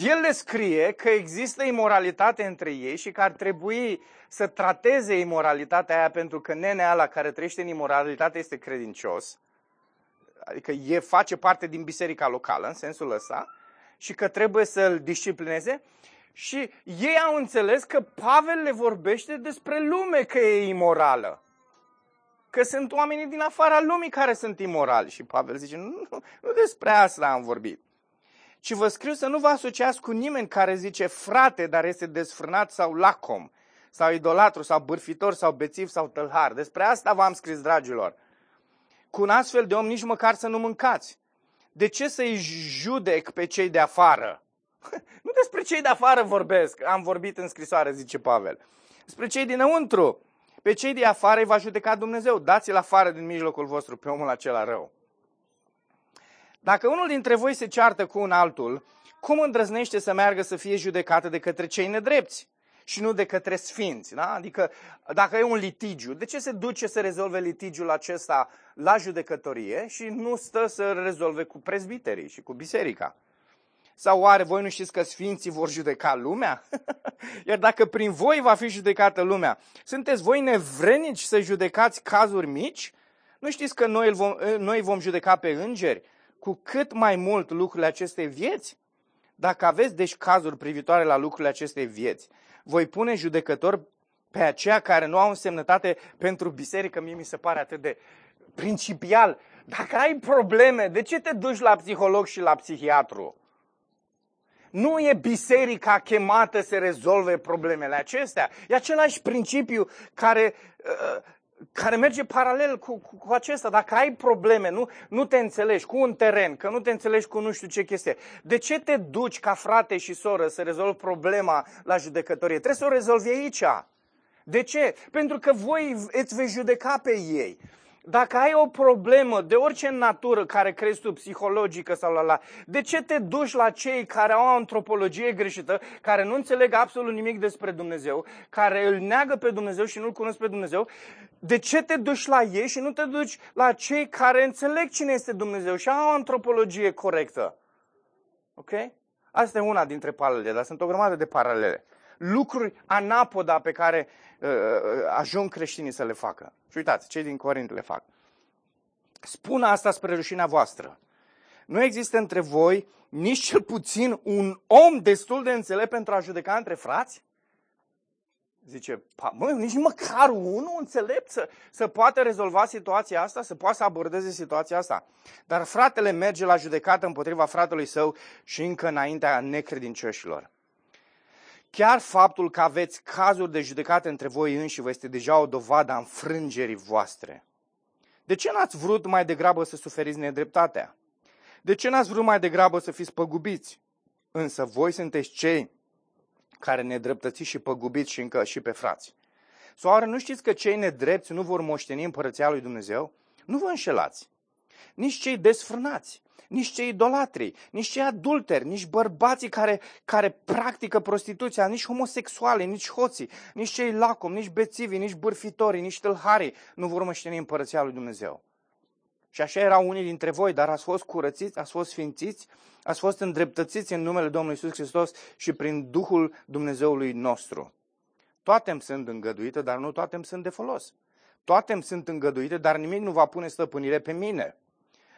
El le scrie că există imoralitate între ei și că ar trebui să trateze imoralitatea aia pentru că nenea la care trăiește în imoralitate este credincios, adică e face parte din biserica locală în sensul ăsta, și că trebuie să-l disciplineze. Și ei au înțeles că Pavel le vorbește despre lume că e imorală. Că sunt oamenii din afara lumii care sunt imorali. Și Pavel zice, nu, nu, nu despre asta am vorbit. Ci vă scriu să nu vă asociați cu nimeni care zice frate, dar este desfrânat sau lacom, sau idolatru, sau bârfitor, sau bețiv, sau tălhar. Despre asta v-am scris, dragilor. Cu un astfel de om nici măcar să nu mâncați. De ce să-i judec pe cei de afară? Nu despre cei de afară vorbesc, am vorbit în scrisoare, zice Pavel. Despre cei dinăuntru. Pe cei de afară îi va judeca Dumnezeu. Dați-l afară din mijlocul vostru pe omul acela rău. Dacă unul dintre voi se ceartă cu un altul, cum îndrăznește să meargă să fie judecată de către cei nedrepți și nu de către sfinți? Da? Adică, dacă e un litigiu, de ce se duce să rezolve litigiul acesta la judecătorie și nu stă să rezolve cu prezbiterii și cu biserica? Sau oare voi nu știți că sfinții vor judeca lumea? Iar dacă prin voi va fi judecată lumea, sunteți voi nevrenici să judecați cazuri mici? Nu știți că noi, vom, noi vom judeca pe îngeri? Cu cât mai mult lucrurile acestei vieți? Dacă aveți deci cazuri privitoare la lucrurile acestei vieți, voi pune judecător pe aceia care nu au însemnătate pentru biserică, mie mi se pare atât de principial. Dacă ai probleme, de ce te duci la psiholog și la psihiatru? Nu e biserica chemată să rezolve problemele acestea. E același principiu care uh, care merge paralel cu, cu, cu acesta. Dacă ai probleme, nu, nu te înțelegi cu un teren, că nu te înțelegi cu nu știu ce chestie, de ce te duci ca frate și soră să rezolvi problema la judecătorie? Trebuie să o rezolvi aici. De ce? Pentru că voi îți vei judeca pe ei. Dacă ai o problemă de orice natură care crezi tu, psihologică sau la la, de ce te duci la cei care au o antropologie greșită, care nu înțeleg absolut nimic despre Dumnezeu, care îl neagă pe Dumnezeu și nu-L cunosc pe Dumnezeu? De ce te duci la ei și nu te duci la cei care înțeleg cine este Dumnezeu și au o antropologie corectă? Ok? Asta e una dintre paralele, dar sunt o grămadă de paralele. Lucruri anapoda pe care uh, uh ajung creștinii să le facă. Și uitați, cei din Corint le fac. Spun asta spre rușinea voastră. Nu există între voi nici cel puțin un om destul de înțelept pentru a judeca între frați? Zice, mă, nici măcar unul înțelept să, să poată rezolva situația asta, să poată să abordeze situația asta. Dar fratele merge la judecată împotriva fratelui său și încă înaintea necredincioșilor. Chiar faptul că aveți cazuri de judecată între voi înși vă este deja o dovadă a înfrângerii voastre. De ce n-ați vrut mai degrabă să suferiți nedreptatea? De ce n-ați vrut mai degrabă să fiți păgubiți? Însă voi sunteți cei care ne dreptăți și păgubiți și încă și pe frați. Sau oare nu știți că cei nedrepți nu vor moșteni împărăția lui Dumnezeu? Nu vă înșelați. Nici cei desfrânați, nici cei idolatri, nici cei adulteri, nici bărbații care, care practică prostituția, nici homosexuale, nici hoții, nici cei lacom, nici bețivi, nici bârfitorii, nici tâlharii nu vor mășteni împărăția lui Dumnezeu. Și așa erau unii dintre voi, dar ați fost curățiți, ați fost sfințiți, ați fost îndreptățiți în numele Domnului Isus Hristos și prin Duhul Dumnezeului nostru. Toate îmi sunt îngăduite, dar nu toate îmi sunt de folos. Toate îmi sunt îngăduite, dar nimic nu va pune stăpânire pe mine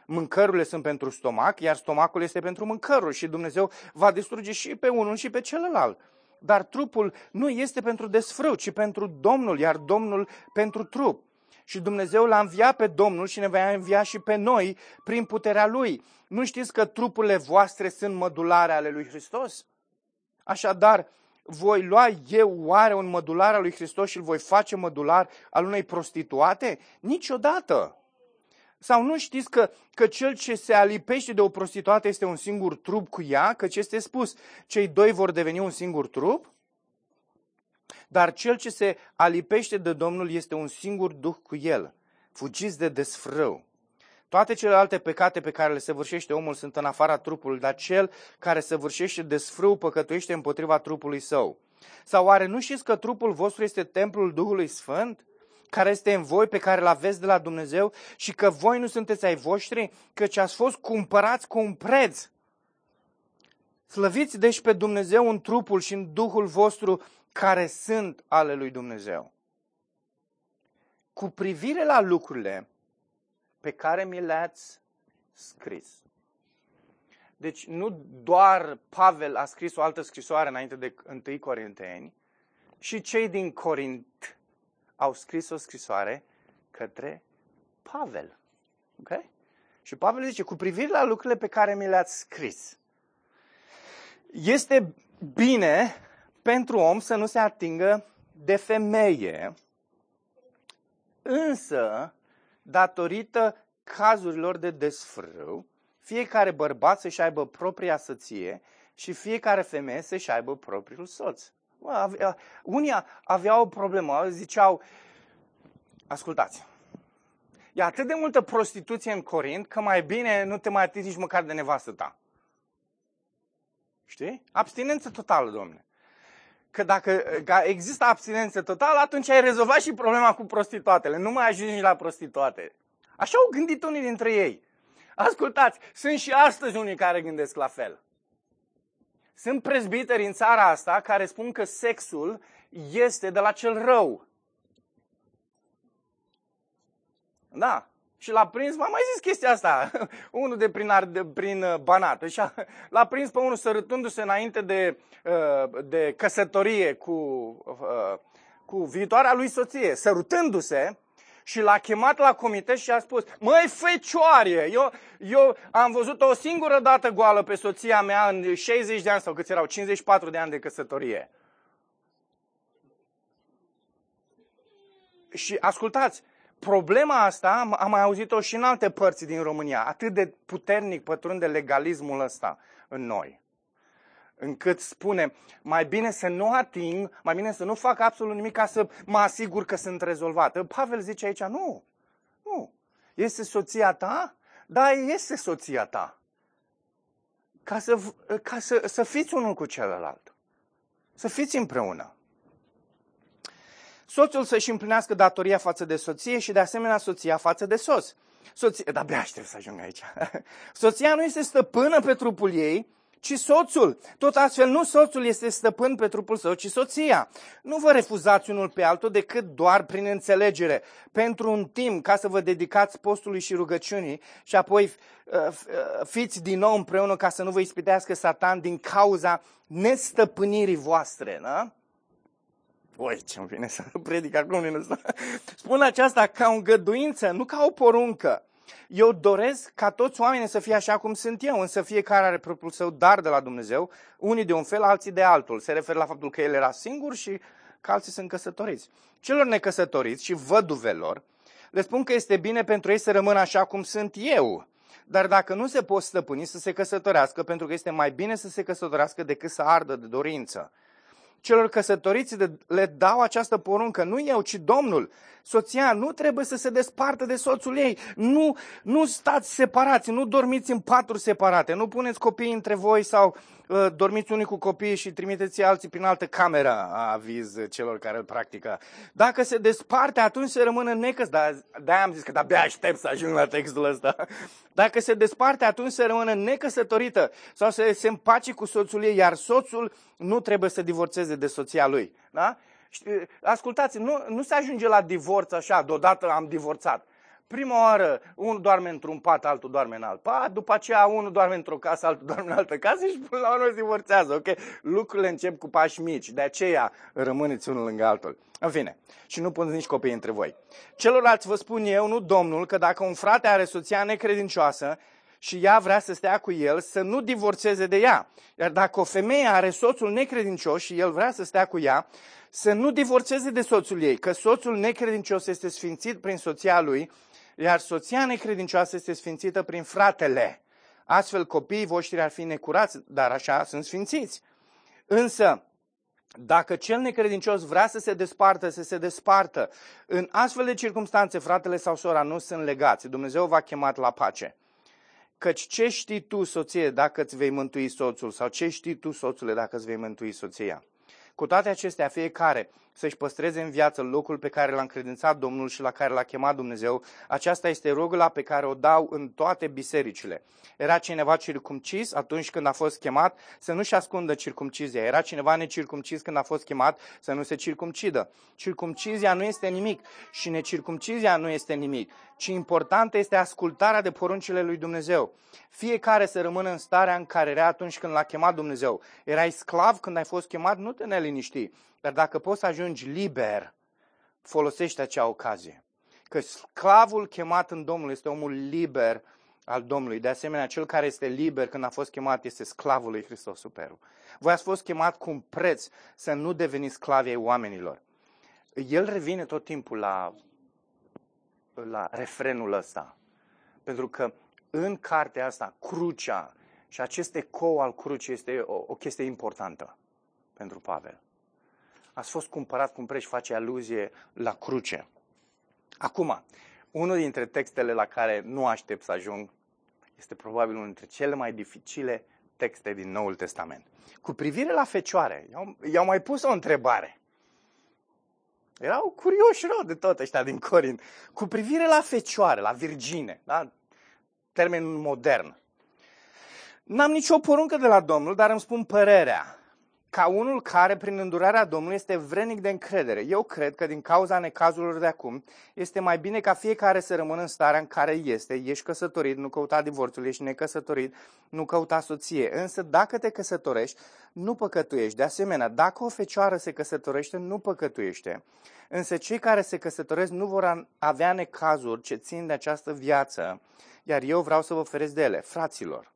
mâncărurile sunt pentru stomac, iar stomacul este pentru mâncăruri și Dumnezeu va distruge și pe unul și pe celălalt. Dar trupul nu este pentru desfrâu, ci pentru Domnul, iar Domnul pentru trup. Și Dumnezeu l-a înviat pe Domnul și ne va învia și pe noi prin puterea Lui. Nu știți că trupurile voastre sunt mădulare ale lui Hristos? Așadar, voi lua eu oare un mădular al lui Hristos și îl voi face mădular al unei prostituate? Niciodată! Sau nu știți că, că cel ce se alipește de o prostituată este un singur trup cu ea? Că ce este spus? Cei doi vor deveni un singur trup? Dar cel ce se alipește de Domnul este un singur duh cu el. Fugiți de desfrău. Toate celelalte pecate pe care le săvârșește omul sunt în afara trupului, dar cel care săvârșește desfrâu păcătuiește împotriva trupului său. Sau oare nu știți că trupul vostru este templul Duhului Sfânt? Care este în voi, pe care îl aveți de la Dumnezeu și că voi nu sunteți ai voștri, căci ați fost cumpărați cu un preț. Slăviți deci pe Dumnezeu în trupul și în Duhul vostru care sunt ale lui Dumnezeu. Cu privire la lucrurile pe care mi le-ați scris. Deci nu doar Pavel a scris o altă scrisoare înainte de 1 Corinteni, și cei din Corint au scris o scrisoare către Pavel. Ok? Și Pavel zice, cu privire la lucrurile pe care mi le-ați scris, este bine pentru om să nu se atingă de femeie, însă, datorită cazurilor de desfrâu, fiecare bărbat să-și aibă propria soție și fiecare femeie să-și aibă propriul soț. Avea, unii aveau o problemă, ziceau, ascultați, e atât de multă prostituție în Corint că mai bine nu te mai atingi nici măcar de nevastă ta. Știi? Abstinență totală, domne. Că dacă există abstinență totală, atunci ai rezolvat și problema cu prostituatele. Nu mai ajungi la prostituate. Așa au gândit unii dintre ei. Ascultați, sunt și astăzi unii care gândesc la fel. Sunt prezbiteri în țara asta care spun că sexul este de la cel rău. Da. Și l-a prins, v-am mai zis chestia asta, unul de prin, ar, de, prin uh, Banat. Și a, l-a prins pe unul sărătându-se înainte de, uh, de căsătorie cu, uh, cu viitoarea lui soție, sărutându-se și l-a chemat la comitet și a spus, măi fecioare, eu, eu am văzut o singură dată goală pe soția mea în 60 de ani sau câți erau, 54 de ani de căsătorie. Și ascultați, problema asta am, am mai auzit-o și în alte părți din România. Atât de puternic pătrunde legalismul ăsta în noi. Încât spune, mai bine să nu ating, mai bine să nu fac absolut nimic ca să mă asigur că sunt rezolvat. Pavel zice aici, nu, nu. Este soția ta? Da, este soția ta. Ca să, ca să, să fiți unul cu celălalt. Să fiți împreună. Soțul să-și împlinească datoria față de soție și de asemenea soția față de soț. Soția, dar abia aștept să ajung aici. Soția nu este stăpână pe trupul ei, ci soțul. Tot astfel, nu soțul este stăpân pe trupul său, ci soția. Nu vă refuzați unul pe altul decât doar prin înțelegere, pentru un timp, ca să vă dedicați postului și rugăciunii și apoi uh, uh, fiți din nou împreună ca să nu vă ispitească satan din cauza nestăpânirii voastre. Da? Oi, ce-mi vine să predic acum din ăsta. Spun aceasta ca o îngăduință, nu ca o poruncă. Eu doresc ca toți oamenii să fie așa cum sunt eu, însă fiecare are propriul său dar de la Dumnezeu, unii de un fel, alții de altul. Se referă la faptul că el era singur și că alții sunt căsătoriți. Celor necăsătoriți și văduvelor, le spun că este bine pentru ei să rămână așa cum sunt eu. Dar dacă nu se pot stăpâni, să se căsătorească, pentru că este mai bine să se căsătorească decât să ardă de dorință celor căsătoriți le dau această poruncă, nu eu, ci Domnul. Soția nu trebuie să se despartă de soțul ei. Nu, nu stați separați, nu dormiți în paturi separate, nu puneți copiii între voi sau uh, dormiți unii cu copiii și trimiteți alții prin altă cameră, aviz celor care îl practică. Dacă se desparte, atunci se rămână necăs. Dar de-aia am zis că de-abia aștept să ajung la textul ăsta. Dacă se desparte, atunci se rămână necăsătorită sau să se împace cu soțul ei, iar soțul nu trebuie să divorțeze de soția lui. Da? Ascultați, nu, nu se ajunge la divorț așa, deodată am divorțat. Prima oară, unul doarme într-un pat, altul doarme în alt pat, după aceea unul doarme într-o casă, altul doarme în altă casă și până la urmă se divorțează, ok? Lucrurile încep cu pași mici, de aceea rămâneți unul lângă altul. În fine, și nu puneți nici copii între voi. Celorlalți vă spun eu, nu Domnul, că dacă un frate are soția necredincioasă și ea vrea să stea cu el, să nu divorțeze de ea. Iar dacă o femeie are soțul necredincios și el vrea să stea cu ea, să nu divorțeze de soțul ei, că soțul necredincios este sfințit prin soția lui, iar soția necredincioasă este sfințită prin fratele. Astfel copiii voștri ar fi necurați, dar așa sunt sfințiți. Însă, dacă cel necredincios vrea să se despartă, să se despartă, în astfel de circunstanțe, fratele sau sora nu sunt legați. Dumnezeu va chemat la pace. Căci ce știi tu, soție, dacă îți vei mântui soțul? Sau ce știi tu, soțule, dacă îți vei mântui soția? Cu toate acestea, fiecare să-și păstreze în viață locul pe care l-a încredințat Domnul și la care l-a chemat Dumnezeu. Aceasta este rugula pe care o dau în toate bisericile. Era cineva circumcis atunci când a fost chemat să nu-și ascundă circumcizia. Era cineva necircumcis când a fost chemat să nu se circumcidă. Circumcizia nu este nimic și necircumcizia nu este nimic, ci importantă este ascultarea de poruncile lui Dumnezeu. Fiecare să rămână în starea în care era atunci când l-a chemat Dumnezeu. Erai sclav când ai fost chemat, nu te neliniști. Dar dacă poți să ajungi liber, folosește acea ocazie. Că sclavul chemat în Domnul este omul liber al Domnului. De asemenea, cel care este liber când a fost chemat este sclavul lui Hristos Superul. Voi ați fost chemat cu un preț să nu deveniți sclavi ai oamenilor. El revine tot timpul la, la refrenul ăsta. Pentru că în cartea asta, crucea și acest ecou al crucii este o, o chestie importantă pentru Pavel ați fost cumpărat cu un preț, face aluzie la cruce. Acum, unul dintre textele la care nu aștept să ajung este probabil unul dintre cele mai dificile texte din Noul Testament. Cu privire la fecioare, i-au mai pus o întrebare. Erau curioși rău de tot ăștia din Corint. Cu privire la fecioare, la virgine, da? termen modern. N-am nicio poruncă de la Domnul, dar îmi spun părerea ca unul care, prin îndurarea Domnului, este vrenic de încredere. Eu cred că din cauza necazurilor de acum, este mai bine ca fiecare să rămână în starea în care este. Ești căsătorit, nu căuta divorțul, ești necăsătorit, nu căuta soție. Însă dacă te căsătorești, nu păcătuiești. De asemenea, dacă o fecioară se căsătorește, nu păcătuiește. Însă cei care se căsătoresc nu vor avea necazuri ce țin de această viață, iar eu vreau să vă oferesc de ele. Fraților,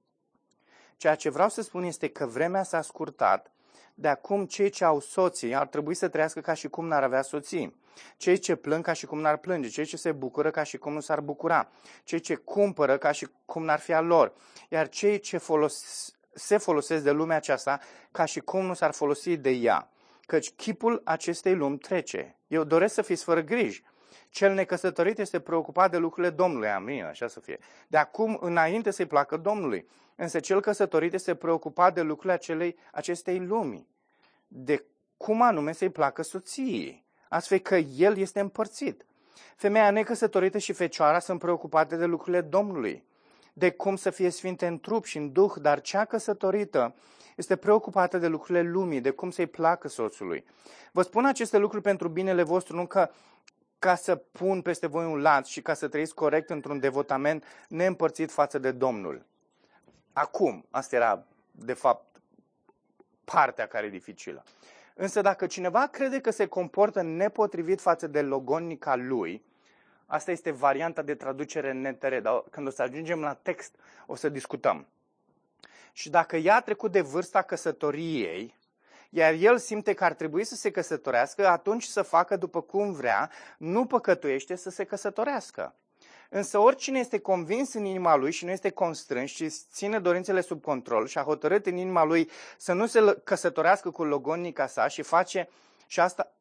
ceea ce vreau să spun este că vremea s-a scurtat, De acum, cei ce au soții ar trebui să trăiască ca și cum n-ar avea soții. Cei ce plâng ca și cum n-ar plânge, cei ce se bucură ca și cum nu s-ar bucura, cei ce cumpără ca și cum n-ar fi al lor, iar cei ce folos- se folosesc de lumea aceasta ca și cum nu s-ar folosi de ea. Căci chipul acestei lumi trece. Eu doresc să fiți fără griji. Cel necăsătorit este preocupat de lucrurile Domnului. Amin, așa să fie. De acum înainte să-i placă Domnului. Însă cel căsătorit este preocupat de lucrurile acelei, acestei lumii. De cum anume să-i placă soției. Astfel că el este împărțit. Femeia necăsătorită și fecioara sunt preocupate de lucrurile Domnului. De cum să fie sfinte în trup și în duh, dar cea căsătorită este preocupată de lucrurile lumii, de cum să-i placă soțului. Vă spun aceste lucruri pentru binele vostru, nu că ca să pun peste voi un lanț și ca să trăiți corect într-un devotament neîmpărțit față de Domnul. Acum, asta era, de fapt, partea care e dificilă. Însă dacă cineva crede că se comportă nepotrivit față de logonica lui, asta este varianta de traducere în NTR, dar când o să ajungem la text, o să discutăm. Și dacă ea a trecut de vârsta căsătoriei, iar el simte că ar trebui să se căsătorească, atunci să facă după cum vrea, nu păcătuiește să se căsătorească. Însă oricine este convins în inima lui și nu este constrâns și ține dorințele sub control și a hotărât în inima lui să nu se căsătorească cu logonica sa și face și, asta,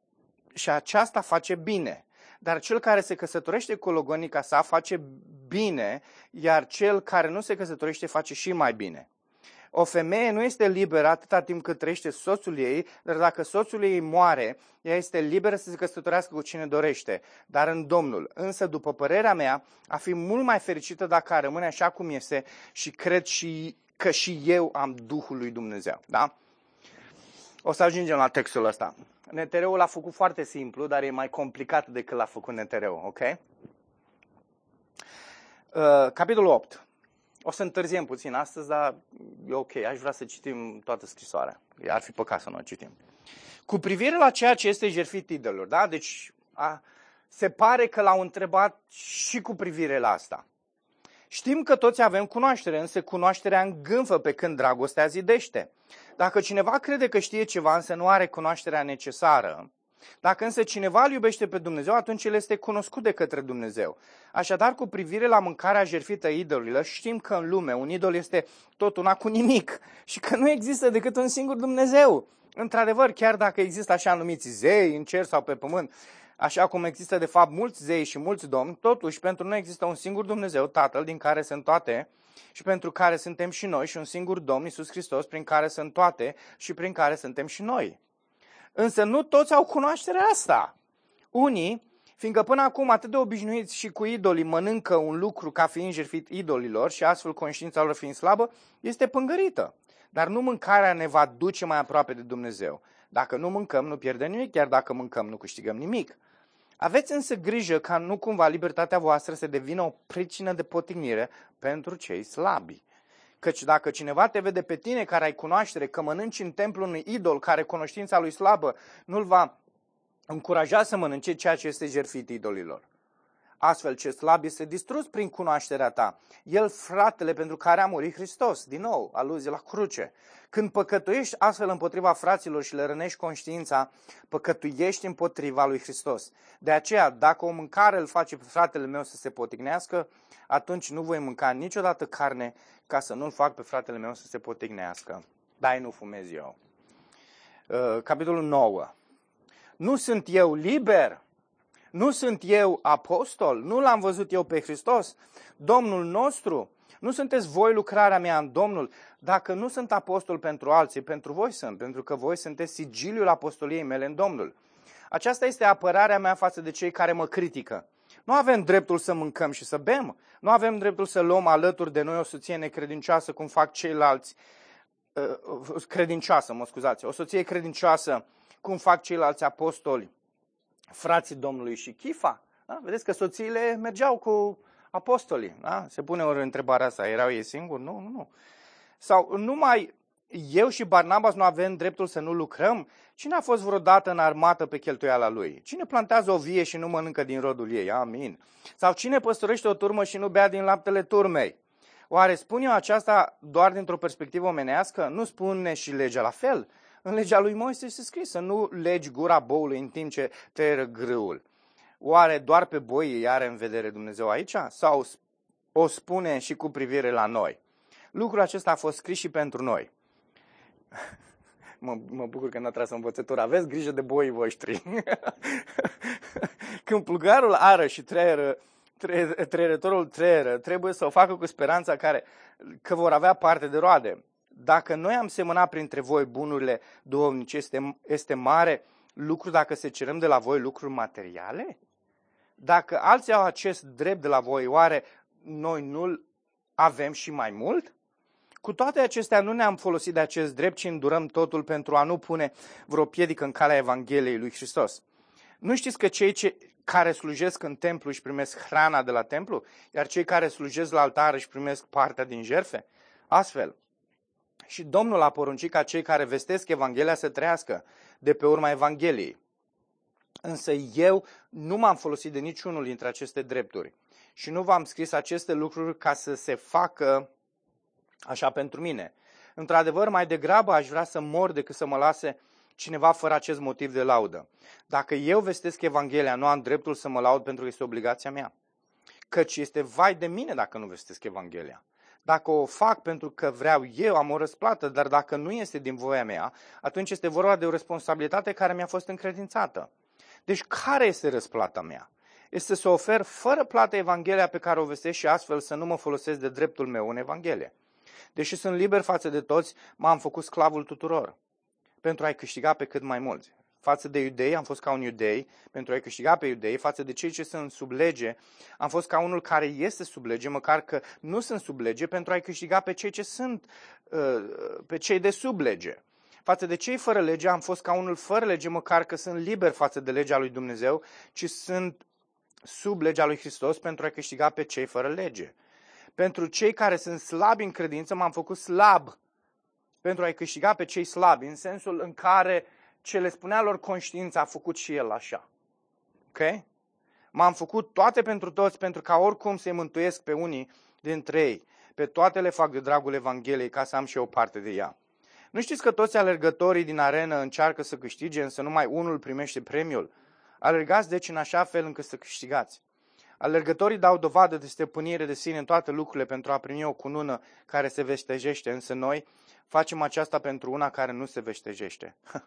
și aceasta face bine. Dar cel care se căsătorește cu logonica sa face bine, iar cel care nu se căsătorește face și mai bine. O femeie nu este liberă atâta timp cât trăiește soțul ei, dar dacă soțul ei moare, ea este liberă să se căsătorească cu cine dorește, dar în Domnul. Însă, după părerea mea, a fi mult mai fericită dacă rămâne așa cum este și cred și că și eu am Duhul lui Dumnezeu. Da? O să ajungem la textul ăsta. Netereul l-a făcut foarte simplu, dar e mai complicat decât l-a făcut Netereu, ok? Uh, capitolul 8. O să întârziem puțin astăzi, dar e ok. Aș vrea să citim toată scrisoarea. Ar fi păcat să nu o citim. Cu privire la ceea ce este jertfit idolul, da? Deci a, se pare că l-au întrebat și cu privire la asta. Știm că toți avem cunoaștere, însă cunoașterea îngânfă pe când dragostea zidește. Dacă cineva crede că știe ceva, însă nu are cunoașterea necesară, dacă însă cineva îl iubește pe Dumnezeu, atunci el este cunoscut de către Dumnezeu. Așadar, cu privire la mâncarea jertfită idolilor, știm că în lume un idol este tot una cu nimic și că nu există decât un singur Dumnezeu. Într-adevăr, chiar dacă există așa numiți zei în cer sau pe pământ, așa cum există de fapt mulți zei și mulți domni, totuși pentru noi există un singur Dumnezeu, Tatăl, din care sunt toate și pentru care suntem și noi și un singur Domn, Iisus Hristos, prin care sunt toate și prin care suntem și noi. Însă nu toți au cunoașterea asta. Unii, fiindcă până acum atât de obișnuiți și cu idolii mănâncă un lucru ca fiind jertfit idolilor și astfel conștiința lor fiind slabă, este pângărită. Dar nu mâncarea ne va duce mai aproape de Dumnezeu. Dacă nu mâncăm, nu pierdem nimic, chiar dacă mâncăm, nu câștigăm nimic. Aveți însă grijă ca nu cumva libertatea voastră să devină o pricină de potignire pentru cei slabi. Căci dacă cineva te vede pe tine care ai cunoaștere că mănânci în templul unui idol care cunoștința lui slabă, nu-l va încuraja să mănânce ceea ce este jertfit idolilor. Astfel, ce slab este distrus prin cunoașterea ta. El, fratele pentru care a murit Hristos, din nou, aluzie la cruce. Când păcătuiești astfel împotriva fraților și le rănești conștiința, păcătuiești împotriva lui Hristos. De aceea, dacă o mâncare îl face pe fratele meu să se potignească, atunci nu voi mânca niciodată carne ca să nu-l fac pe fratele meu să se potignească. Dai, nu fumez eu. Uh, capitolul 9. Nu sunt eu liber? Nu sunt eu apostol? Nu l-am văzut eu pe Hristos? Domnul nostru? Nu sunteți voi lucrarea mea în Domnul? Dacă nu sunt apostol pentru alții, pentru voi sunt, pentru că voi sunteți sigiliul apostoliei mele în Domnul. Aceasta este apărarea mea față de cei care mă critică. Nu avem dreptul să mâncăm și să bem. Nu avem dreptul să luăm alături de noi o soție necredincioasă, cum fac ceilalți, uh, credincioasă, mă scuzați, o soție credincioasă, cum fac ceilalți apostoli, frații Domnului și Chifa. Da? Vedeți că soțiile mergeau cu apostolii. Da? Se pune ori întrebarea asta, erau ei singuri? Nu, nu, nu. Sau numai eu și Barnabas nu avem dreptul să nu lucrăm? Cine a fost vreodată în armată pe cheltuiala lui? Cine plantează o vie și nu mănâncă din rodul ei? Amin. Sau cine păstorește o turmă și nu bea din laptele turmei? Oare spun eu aceasta doar dintr-o perspectivă omenească? Nu spune și legea la fel? În legea lui Moise este scris să nu legi gura boului în timp ce tăieră grâul. Oare doar pe boi îi are în vedere Dumnezeu aici? Sau o spune și cu privire la noi? Lucrul acesta a fost scris și pentru noi. Mă, mă bucur că n-a tras învățătura. Aveți grijă de boii voștri. Când plugarul ară și treieră, treierătorul treieră, trebuie să o facă cu speranța care, că vor avea parte de roade. Dacă noi am semănat printre voi bunurile duhovnice, este, este mare lucru dacă se cerem de la voi lucruri materiale? Dacă alții au acest drept de la voi, oare noi nu-l avem și mai mult? Cu toate acestea, nu ne-am folosit de acest drept, ci îndurăm totul pentru a nu pune vreo piedică în calea Evangheliei lui Hristos. Nu știți că cei ce, care slujesc în templu își primesc hrana de la templu, iar cei care slujesc la altar își primesc partea din jerfe? Astfel, și Domnul a poruncit ca cei care vestesc Evanghelia să trăiască de pe urma Evangheliei. Însă eu nu m-am folosit de niciunul dintre aceste drepturi și nu v-am scris aceste lucruri ca să se facă așa pentru mine. Într-adevăr, mai degrabă aș vrea să mor decât să mă lase cineva fără acest motiv de laudă. Dacă eu vestesc Evanghelia, nu am dreptul să mă laud pentru că este obligația mea. Căci este vai de mine dacă nu vestesc Evanghelia. Dacă o fac pentru că vreau eu, am o răsplată, dar dacă nu este din voia mea, atunci este vorba de o responsabilitate care mi-a fost încredințată. Deci care este răsplata mea? Este să ofer fără plată Evanghelia pe care o vestesc și astfel să nu mă folosesc de dreptul meu în Evanghelie. Deși sunt liber față de toți, m-am făcut sclavul tuturor pentru a-i câștiga pe cât mai mulți. Față de iudei am fost ca un iudei pentru a-i câștiga pe iudei, față de cei ce sunt sub lege am fost ca unul care este sub lege, măcar că nu sunt sub lege, pentru a-i câștiga pe cei ce sunt, uh, pe cei de sub lege. Față de cei fără lege am fost ca unul fără lege, măcar că sunt liber față de legea lui Dumnezeu, ci sunt sub legea lui Hristos pentru a câștiga pe cei fără lege. Pentru cei care sunt slabi în credință, m-am făcut slab pentru a-i câștiga pe cei slabi, în sensul în care ce le spunea lor conștiința a făcut și el așa. Ok? M-am făcut toate pentru toți, pentru ca oricum să-i mântuiesc pe unii dintre ei. Pe toate le fac de dragul Evangheliei, ca să am și eu parte de ea. Nu știți că toți alergătorii din arenă încearcă să câștige, însă numai unul primește premiul? Alergați deci în așa fel încât să câștigați. Alergătorii dau dovadă de stăpânire de sine în toate lucrurile pentru a primi o cunună care se veștejește, însă noi facem aceasta pentru una care nu se veștejește.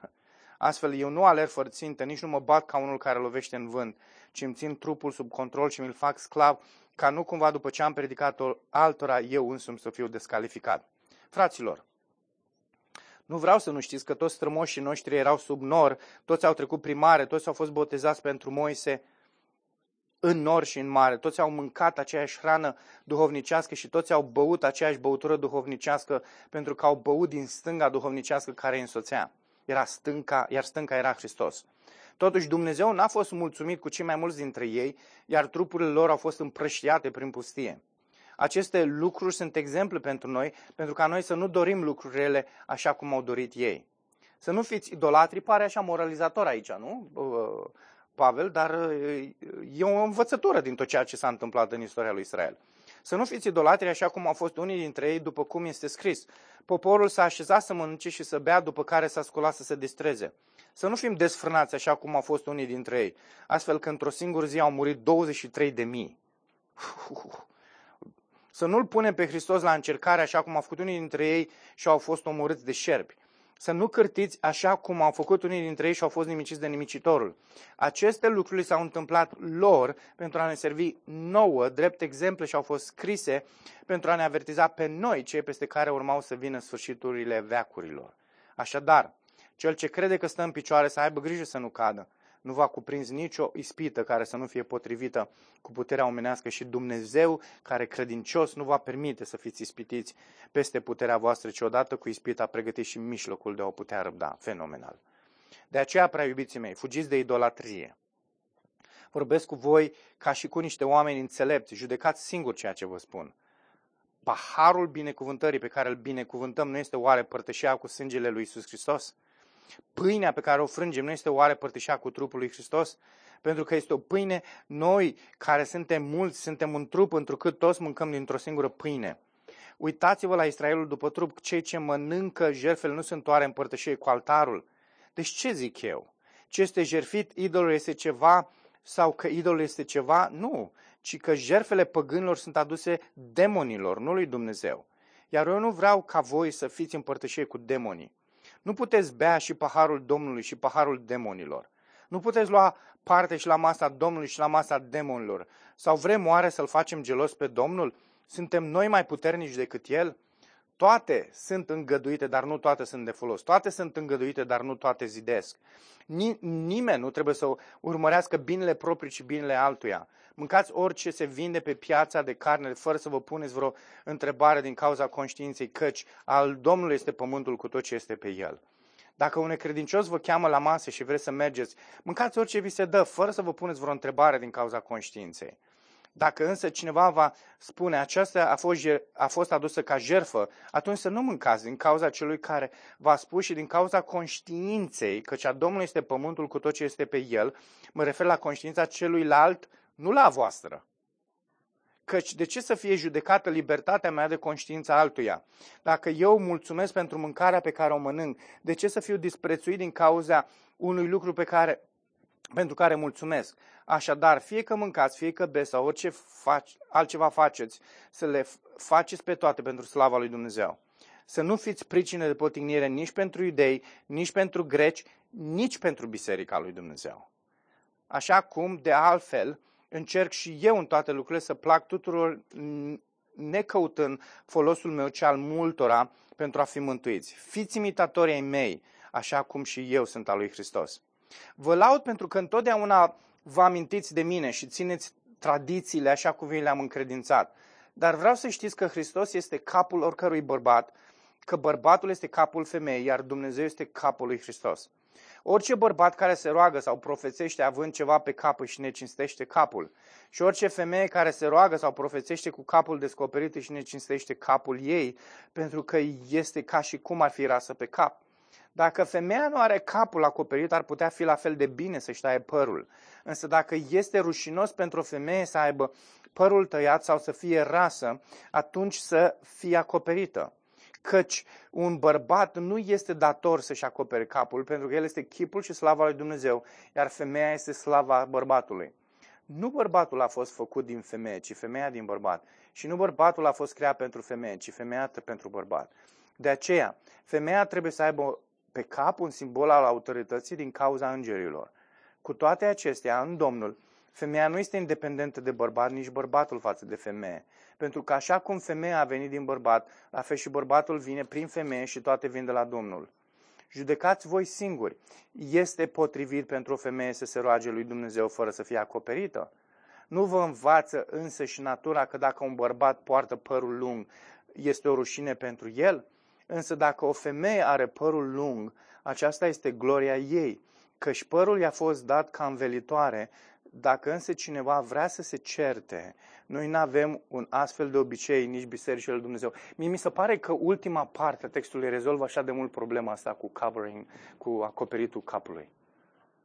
Astfel, eu nu alerg fără țintă, nici nu mă bat ca unul care lovește în vânt, ci îmi țin trupul sub control și mi-l fac sclav, ca nu cumva după ce am predicat altora, eu însumi să fiu descalificat. Fraților, nu vreau să nu știți că toți strămoșii noștri erau sub nor, toți au trecut primare, toți au fost botezați pentru Moise, în nor și în mare, toți au mâncat aceeași hrană duhovnicească și toți au băut aceeași băutură duhovnicească pentru că au băut din stânga duhovnicească care îi însoțea. Era stânca, iar stânca era Hristos. Totuși Dumnezeu n-a fost mulțumit cu cei mai mulți dintre ei, iar trupurile lor au fost împrăștiate prin pustie. Aceste lucruri sunt exemple pentru noi, pentru ca noi să nu dorim lucrurile așa cum au dorit ei. Să nu fiți idolatri, pare așa moralizator aici, nu? Pavel, dar e o învățătură din tot ceea ce s-a întâmplat în istoria lui Israel. Să nu fiți idolatri așa cum au fost unii dintre ei, după cum este scris. Poporul s-a așezat să mănânce și să bea, după care s-a sculat să se distreze. Să nu fim desfrânați așa cum au fost unii dintre ei, astfel că într-o singură zi au murit 23 de mii. Să nu-L punem pe Hristos la încercare așa cum au făcut unii dintre ei și au fost omorâți de șerpi să nu cârtiți așa cum au făcut unii dintre ei și au fost nimiciți de nimicitorul. Aceste lucruri s-au întâmplat lor pentru a ne servi nouă, drept exemple și au fost scrise pentru a ne avertiza pe noi, cei peste care urmau să vină sfârșiturile veacurilor. Așadar, cel ce crede că stă în picioare să aibă grijă să nu cadă, nu va cuprins nicio ispită care să nu fie potrivită cu puterea omenească și Dumnezeu, care credincios, nu va permite să fiți ispitiți peste puterea voastră, ci odată cu ispita pregătiți și mijlocul de a o putea răbda. Fenomenal. De aceea, prea iubiții mei, fugiți de idolatrie. Vorbesc cu voi ca și cu niște oameni înțelepți, judecați singur ceea ce vă spun. Paharul binecuvântării pe care îl binecuvântăm nu este oare părtășia cu sângele lui Isus Hristos? Pâinea pe care o frângem nu este oare părtășea cu trupul lui Hristos? Pentru că este o pâine, noi care suntem mulți, suntem un trup, întrucât toți mâncăm dintr-o singură pâine. Uitați-vă la Israelul după trup, cei ce mănâncă jertfele nu sunt oare împărtășie cu altarul. Deci ce zic eu? Ce este jertfit, idolul este ceva sau că idolul este ceva? Nu, ci că jertfele păgânilor sunt aduse demonilor, nu lui Dumnezeu. Iar eu nu vreau ca voi să fiți împărtășie cu demonii. Nu puteți bea și paharul Domnului și paharul demonilor. Nu puteți lua parte și la masa Domnului și la masa demonilor. Sau vrem oare să-L facem gelos pe Domnul? Suntem noi mai puternici decât El? Toate sunt îngăduite, dar nu toate sunt de folos. Toate sunt îngăduite, dar nu toate zidesc. Nimeni nu trebuie să urmărească binele proprii și binele altuia. Mâncați orice se vinde pe piața de carne, fără să vă puneți vreo întrebare din cauza conștiinței, căci al Domnului este pământul cu tot ce este pe el. Dacă un necredincios vă cheamă la masă și vreți să mergeți, mâncați orice vi se dă, fără să vă puneți vreo întrebare din cauza conștiinței. Dacă însă cineva va spune aceasta a fost, a fost adusă ca jerfă, atunci să nu mâncați din cauza celui care v-a spus și din cauza conștiinței, căci a Domnului este pământul cu tot ce este pe el, mă refer la conștiința celuilalt, nu la voastră. Căci de ce să fie judecată libertatea mea de conștiința altuia? Dacă eu mulțumesc pentru mâncarea pe care o mănânc, de ce să fiu disprețuit din cauza unui lucru pe care, pentru care mulțumesc? Așadar, fie că mâncați, fie că beți sau orice faci, altceva faceți, să le faceți pe toate pentru slava lui Dumnezeu. Să nu fiți pricine de potignire nici pentru iudei, nici pentru greci, nici pentru biserica lui Dumnezeu. Așa cum, de altfel, încerc și eu în toate lucrurile să plac tuturor necăutând folosul meu, ci al multora, pentru a fi mântuiți. Fiți imitatori ai mei, așa cum și eu sunt al lui Hristos. Vă laud pentru că întotdeauna vă amintiți de mine și țineți tradițiile așa cum vi le-am încredințat. Dar vreau să știți că Hristos este capul oricărui bărbat, că bărbatul este capul femeii, iar Dumnezeu este capul lui Hristos. Orice bărbat care se roagă sau profețește având ceva pe cap și ne cinstește capul. Și orice femeie care se roagă sau profețește cu capul descoperit și ne cinstește capul ei, pentru că este ca și cum ar fi rasă pe cap. Dacă femeia nu are capul acoperit, ar putea fi la fel de bine să-și taie părul. Însă dacă este rușinos pentru o femeie să aibă părul tăiat sau să fie rasă, atunci să fie acoperită căci un bărbat nu este dator să-și acopere capul, pentru că el este chipul și slava lui Dumnezeu, iar femeia este slava bărbatului. Nu bărbatul a fost făcut din femeie, ci femeia din bărbat. Și nu bărbatul a fost creat pentru femeie, ci femeia pentru bărbat. De aceea, femeia trebuie să aibă pe cap un simbol al autorității din cauza îngerilor. Cu toate acestea, în Domnul, femeia nu este independentă de bărbat, nici bărbatul față de femeie. Pentru că așa cum femeia a venit din bărbat, la fel și bărbatul vine prin femeie și toate vin de la Domnul. Judecați voi singuri. Este potrivit pentru o femeie să se roage lui Dumnezeu fără să fie acoperită? Nu vă învață însă și natura că dacă un bărbat poartă părul lung, este o rușine pentru el? Însă dacă o femeie are părul lung, aceasta este gloria ei, căci părul i-a fost dat ca învelitoare dacă însă cineva vrea să se certe, noi nu avem un astfel de obicei, nici bisericile lui Dumnezeu. Mie mi se pare că ultima parte a textului rezolvă așa de mult problema asta cu covering, cu acoperitul capului.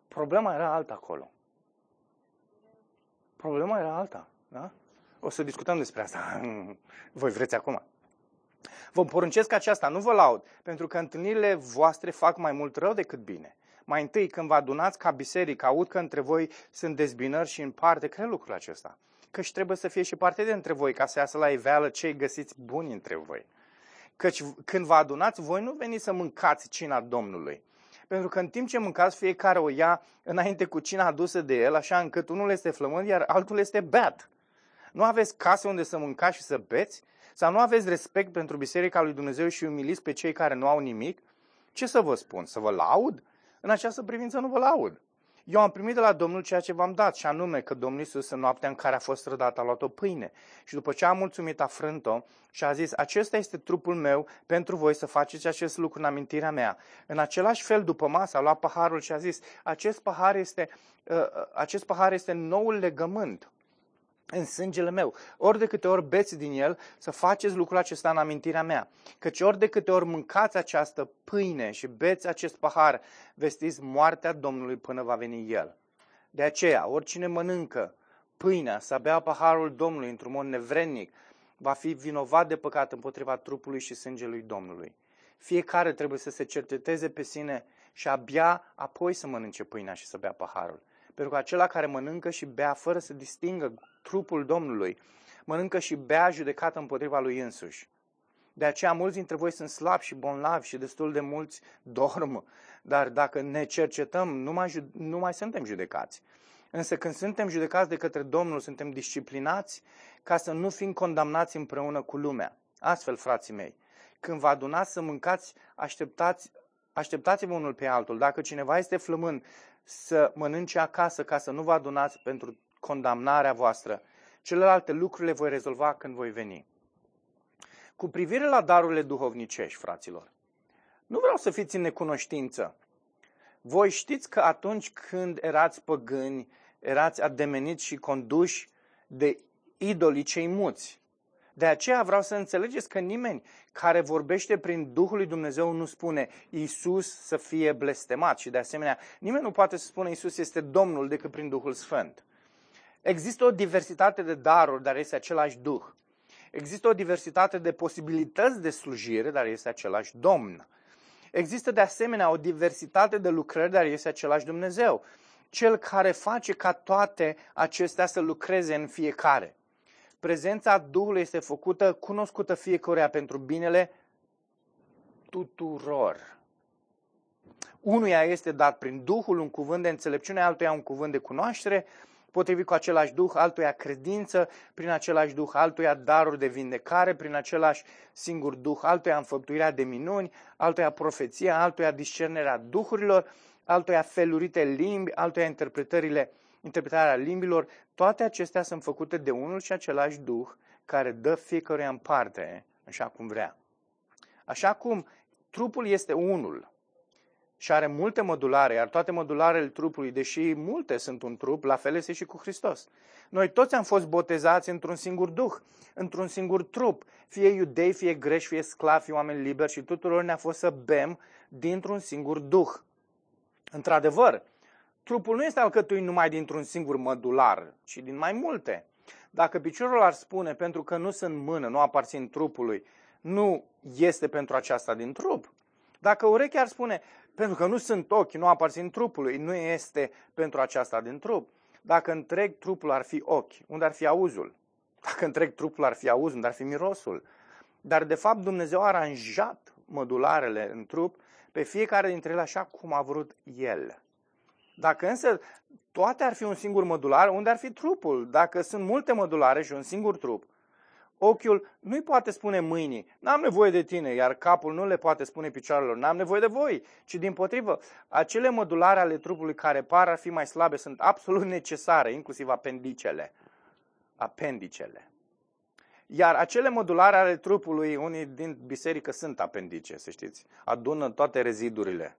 Problema era alta acolo. Problema era alta, da? O să discutăm despre asta. Voi vreți acum. Vă poruncesc aceasta, nu vă laud, pentru că întâlnirile voastre fac mai mult rău decât bine. Mai întâi, când vă adunați ca biserică, aud că între voi sunt dezbinări și în parte, cred lucrul acesta. Căci trebuie să fie și parte de între voi, ca să iasă la iveală cei găsiți buni între voi. Căci când vă adunați, voi nu veniți să mâncați cina Domnului. Pentru că în timp ce mâncați, fiecare o ia înainte cu cina adusă de el, așa încât unul este flămând, iar altul este beat. Nu aveți case unde să mâncați și să beți? Sau nu aveți respect pentru Biserica lui Dumnezeu și umiliți pe cei care nu au nimic? Ce să vă spun? Să vă laud? În această privință nu vă laud. Eu am primit de la Domnul ceea ce v-am dat, și anume că Domnul Iisus în noaptea în care a fost rădat a luat o pâine. Și după ce a mulțumit, a frânt-o și a zis, acesta este trupul meu pentru voi să faceți acest lucru în amintirea mea. În același fel, după masă, a luat paharul și a zis, acest pahar este, uh, uh, acest pahar este noul legământ în sângele meu. Ori de câte ori beți din el, să faceți lucrul acesta în amintirea mea. Căci ori de câte ori mâncați această pâine și beți acest pahar, vestiți moartea Domnului până va veni El. De aceea, oricine mănâncă pâinea, să bea paharul Domnului într-un mod nevrednic, va fi vinovat de păcat împotriva trupului și sângelui Domnului. Fiecare trebuie să se cerceteze pe sine și abia apoi să mănânce pâinea și să bea paharul. Pentru că acela care mănâncă și bea fără să distingă trupul Domnului, mănâncă și bea judecată împotriva lui însuși. De aceea mulți dintre voi sunt slabi și bonlavi și destul de mulți dorm. Dar dacă ne cercetăm, nu mai, nu mai suntem judecați. Însă când suntem judecați de către Domnul, suntem disciplinați ca să nu fim condamnați împreună cu lumea. Astfel, frații mei, când vă adunați să mâncați, așteptați, așteptați-vă unul pe altul. Dacă cineva este flămând, să mănânce acasă ca să nu vă adunați pentru condamnarea voastră. Celelalte lucruri le voi rezolva când voi veni. Cu privire la darurile duhovnicești, fraților, nu vreau să fiți în necunoștință. Voi știți că atunci când erați păgâni, erați ademeniți și conduși de idolii cei muți. De aceea vreau să înțelegeți că nimeni care vorbește prin Duhul lui Dumnezeu nu spune Iisus să fie blestemat și de asemenea nimeni nu poate să spună Iisus este Domnul decât prin Duhul Sfânt. Există o diversitate de daruri, dar este același Duh. Există o diversitate de posibilități de slujire, dar este același Domn. Există de asemenea o diversitate de lucrări, dar este același Dumnezeu. Cel care face ca toate acestea să lucreze în fiecare. Prezența Duhului este făcută, cunoscută fiecăruia pentru binele tuturor. Unuia este dat prin Duhul un cuvânt de înțelepciune, altuia un cuvânt de cunoaștere, potrivit cu același Duh, altuia credință, prin același Duh, altuia daruri de vindecare, prin același singur Duh, altuia înfăptuirea de minuni, altuia profeția, altuia discernerea Duhurilor, altuia felurite limbi, altuia interpretările, interpretarea limbilor. Toate acestea sunt făcute de unul și același Duh, care dă fiecăruia în parte, așa cum vrea. Așa cum trupul este unul, și are multe modulare, iar toate modularele trupului, deși multe sunt un trup, la fel este și cu Hristos. Noi toți am fost botezați într-un singur duh, într-un singur trup, fie iudei, fie greși, fie sclavi, fie oameni liberi și tuturor ne-a fost să bem dintr-un singur duh. Într-adevăr, trupul nu este alcătuit numai dintr-un singur mădular, ci din mai multe. Dacă piciorul ar spune, pentru că nu sunt mână, nu aparțin trupului, nu este pentru aceasta din trup. Dacă urechea ar spune, pentru că nu sunt ochi, nu aparțin trupului, nu este pentru aceasta din trup. Dacă întreg trupul ar fi ochi, unde ar fi auzul? Dacă întreg trupul ar fi auz, unde ar fi mirosul? Dar de fapt Dumnezeu a aranjat modularele în trup pe fiecare dintre ele așa cum a vrut El. Dacă însă toate ar fi un singur modular, unde ar fi trupul? Dacă sunt multe modulare și un singur trup, Ochiul nu-i poate spune mâinii, n-am nevoie de tine, iar capul nu le poate spune picioarelor, n-am nevoie de voi, ci din potrivă, acele modulare ale trupului care par a fi mai slabe sunt absolut necesare, inclusiv apendicele. Apendicele. Iar acele modulare ale trupului, unii din biserică sunt apendice, să știți, adună toate rezidurile.